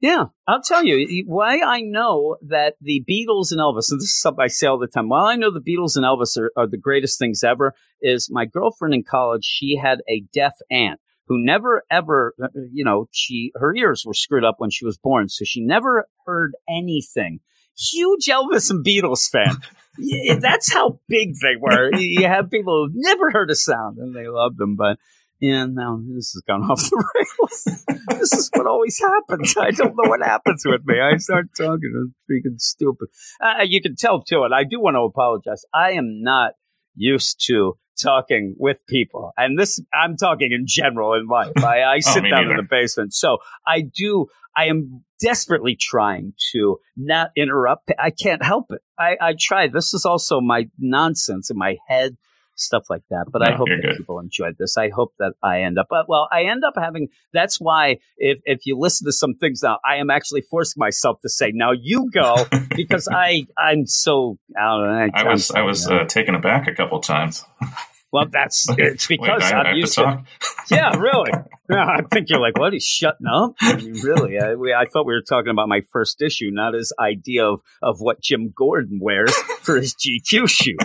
Yeah, I'll tell you why I know that the Beatles and Elvis, and this is something I say all the time. While I know the Beatles and Elvis are, are the greatest things ever, is my girlfriend in college, she had a deaf aunt who never ever, uh, you know, she, her ears were screwed up when she was born. So she never heard anything. Huge Elvis and Beatles fan. That's how big they were. You have people who never heard a sound and they loved them, but yeah, now this has gone off the rails. this is what always happens. I don't know what happens with me. I start talking and speaking stupid. Uh, you can tell too, and I do want to apologize. I am not used to talking with people, and this I'm talking in general in life. I, I oh, sit oh, down neither. in the basement, so I do. I am desperately trying to not interrupt. I can't help it. I, I try. This is also my nonsense in my head stuff like that. But no, I hope that good. people enjoyed this. I hope that I end up, but well, I end up having, that's why if, if you listen to some things now, I am actually forcing myself to say, now you go because I, I'm so, I don't know.
I, I was, I was uh, taken aback a couple times.
Well, that's it's because Wait, I'm used to. Yeah, really. I think you're like, what? He's shutting up. I mean, really? I, we, I thought we were talking about my first issue, not his idea of of what Jim Gordon wears for his GQ shoot.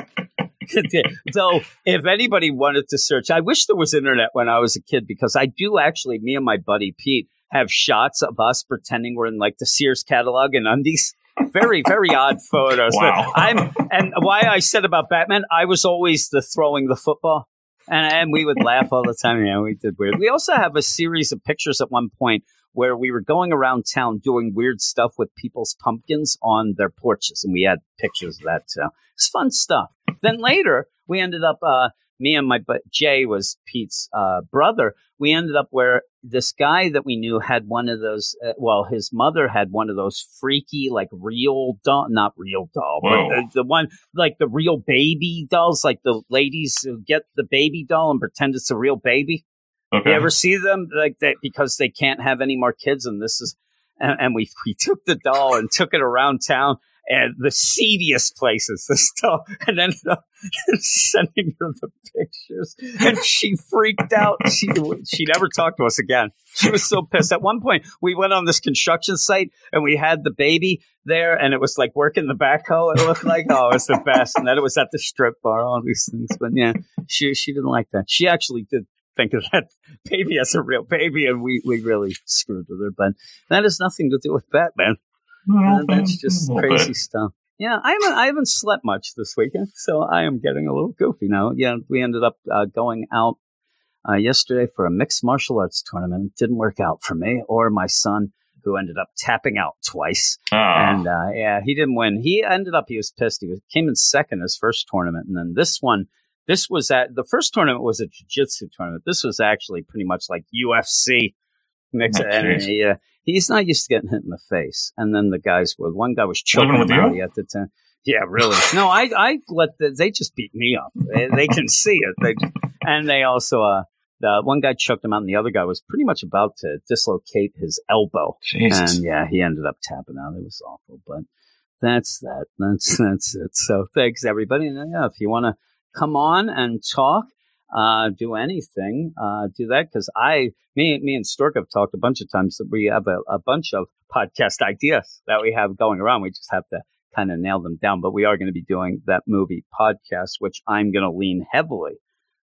so if anybody wanted to search, I wish there was internet when I was a kid because I do actually, me and my buddy Pete have shots of us pretending we're in like the Sears catalog in undies. Very, very odd photos.
Wow.
I'm, and why I said about Batman, I was always the throwing the football. And, and we would laugh all the time. Yeah, we did weird. We also have a series of pictures at one point where we were going around town doing weird stuff with people's pumpkins on their porches, and we had pictures of that too. It's fun stuff. Then later, we ended up. Uh, me and my but Jay was Pete's uh, brother. We ended up where this guy that we knew had one of those. Uh, well, his mother had one of those freaky, like real doll, not real doll,
Whoa.
but the, the one like the real baby dolls, like the ladies who get the baby doll and pretend it's a real baby.
Okay.
You ever see them like that because they can't have any more kids, and this is, and, and we we took the doll and took it around town and the seediest places, this doll, and ended up sending her the pictures, and she freaked out. She she never talked to us again. She was so pissed. At one point, we went on this construction site, and we had the baby there, and it was like working the backhoe. It looked like oh, it's the best. And then it was at the strip bar, all these things. But yeah, she she didn't like that. She actually did think of that baby as a real baby, and we, we really screwed with her. But that has nothing to do with Batman. Uh, that's just crazy
bit.
stuff. Yeah, I haven't I haven't slept much this weekend, so I am getting a little goofy now. Yeah, we ended up uh, going out uh, yesterday for a mixed martial arts tournament. It didn't work out for me or my son, who ended up tapping out twice.
Ah,
And uh, yeah, he didn't win. He ended up he was pissed. He was, came in second his first tournament, and then this one, this was at the first tournament was a jiu-jitsu tournament. This was actually pretty much like UFC mix. And
jeez.
he, uh, he's not used to getting hit in the face. And then the guys were one guy was choking
with
him out the time. Yeah, really. No, I I let the, they just beat me up. They, they can see it. They, and they also uh the one guy choked him out, and the other guy was pretty much about to dislocate his elbow.
Jesus.
And yeah, he ended up tapping out. It was awful, but that's that. That's that's it. So thanks everybody. And yeah, if you want to come on and talk, uh, do anything, uh, do that because I, me, me and Stork have talked a bunch of times that we have a, a bunch of podcast ideas that we have going around. We just have to kind of nail them down. But we are going to be doing that movie podcast, which I'm going to lean heavily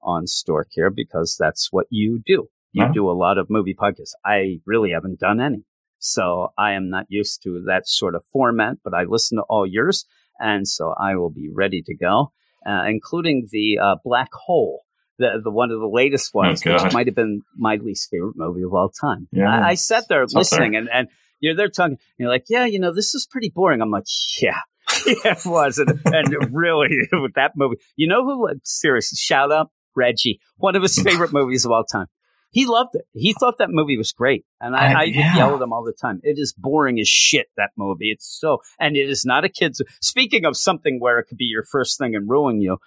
on Stork here because that's what you do. You
Huh?
do a lot of movie podcasts. I really haven't done any. So I am not used to that sort of format, but I listen to all yours. And so I will be ready to go, uh, including the uh, Black Hole, the, the one of the latest oh, ones, which might have been my least favorite movie of all time.
Yeah,
I, I sat there
it's
listening and, and you're there talking, and you're like, yeah, you know, this is pretty boring. I'm like, yeah. Yeah, it was. And, and really, with that movie, you know who, seriously, shout out Reggie, one of his favorite movies of all time. He loved it. He thought that movie was great. And I,
I-
I
yeah.
yell at him all the time. It is boring as shit, that movie. It's so, and it is not a kid's, speaking of something where it could be your first thing and ruin you,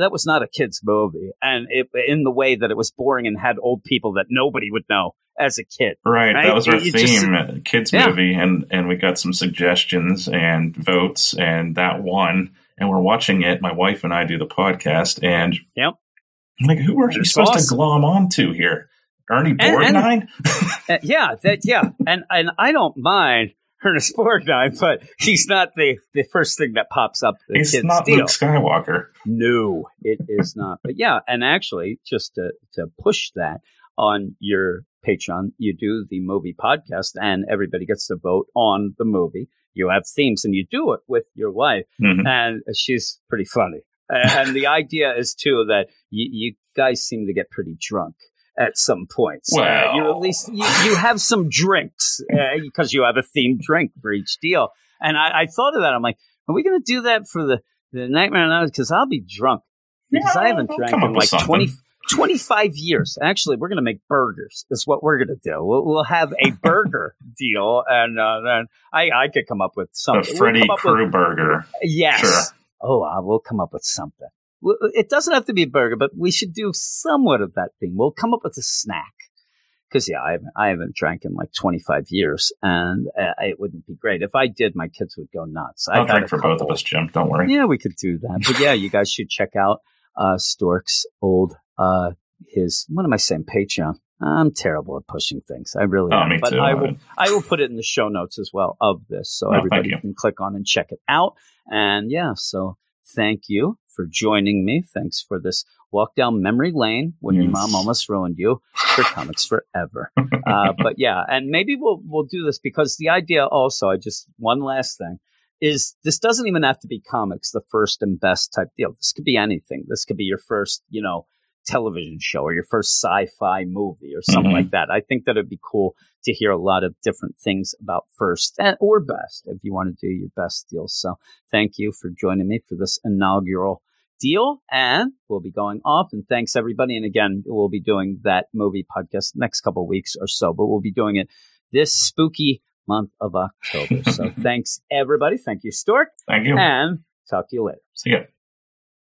that was not a kid's movie. And it, in the way that it was boring and had old people that nobody would know as a kid.
Right,
Right?
that was our
You- you just-
theme, uh, kids
Yeah.
movie, and and we got some suggestions and votes, and that won. And we're watching it. My wife and I do the podcast, and
Yep.
I'm like, who are you supposed
awesome.
to glom onto here? Ernie
And- and-
Borgnine?
Uh, yeah, that yeah, and and I don't mind Ernest Borgnine, but he's not the the first thing that pops up.
He's not
steal.
Luke Skywalker.
No, it is not. But yeah, and actually, just to to push that on your Patreon, you do the movie podcast, and everybody gets to vote on the movie. You have themes, and you do it with your wife,
Mhm.
and she's pretty funny. and the idea is too that you, you guys seem to get pretty drunk at some points. Uh,
Well.
you at least you, you have some drinks uh, because you have a themed drink for each deal. And I, I thought of that. I'm like, are we going to do that for the the Nightmare on Because I'll be drunk because
Yeah,
I haven't drank in like 20, 25 years. Actually, we're going to make burgers. Is what we're going to do. We'll, we'll have a burger deal, and uh, then I I could come up with
The
something. We'll
Freddy
come up with-
Crew Burger.
Yes.
Sure.
Oh, uh, we'll come up with something. It doesn't have to be a burger, but we should do somewhat of that thing. We'll come up with a snack. Because yeah, I haven't, I haven't drank in like 25 years, and uh, it wouldn't be great if I did. My kids would go nuts.
I'll drink for both of us, Jim. Don't worry.
Yeah, we could do that. But yeah, you guys should check out uh, Stork's old uh, his what am I saying? Patreon. I'm terrible at pushing things. I really
Oh,
am.
me
but
too.
I will I will put it in the show notes as well of this so
Oh, thank
everybody can click on and check it out. And yeah, so thank you for joining me. Thanks for this walk down memory lane when your mom almost ruined you for comics forever. Uh, but yeah, and maybe we'll we'll do this because the idea also, I just one last thing is this doesn't even have to be comics, the first and best type deal. This could be anything. This could be your first, you know, television show or your first sci-fi movie or something
Mhm.
like that. I think that it'd be cool to hear a lot of different things about first and, or best if you want to do your best deals. So thank you for joining me for this inaugural deal and we'll be going off and thanks everybody and again we'll be doing that movie podcast next couple of weeks or so but we'll be doing it this spooky month of october so thanks everybody thank you stork
Thank you.
and talk to you later
See ya.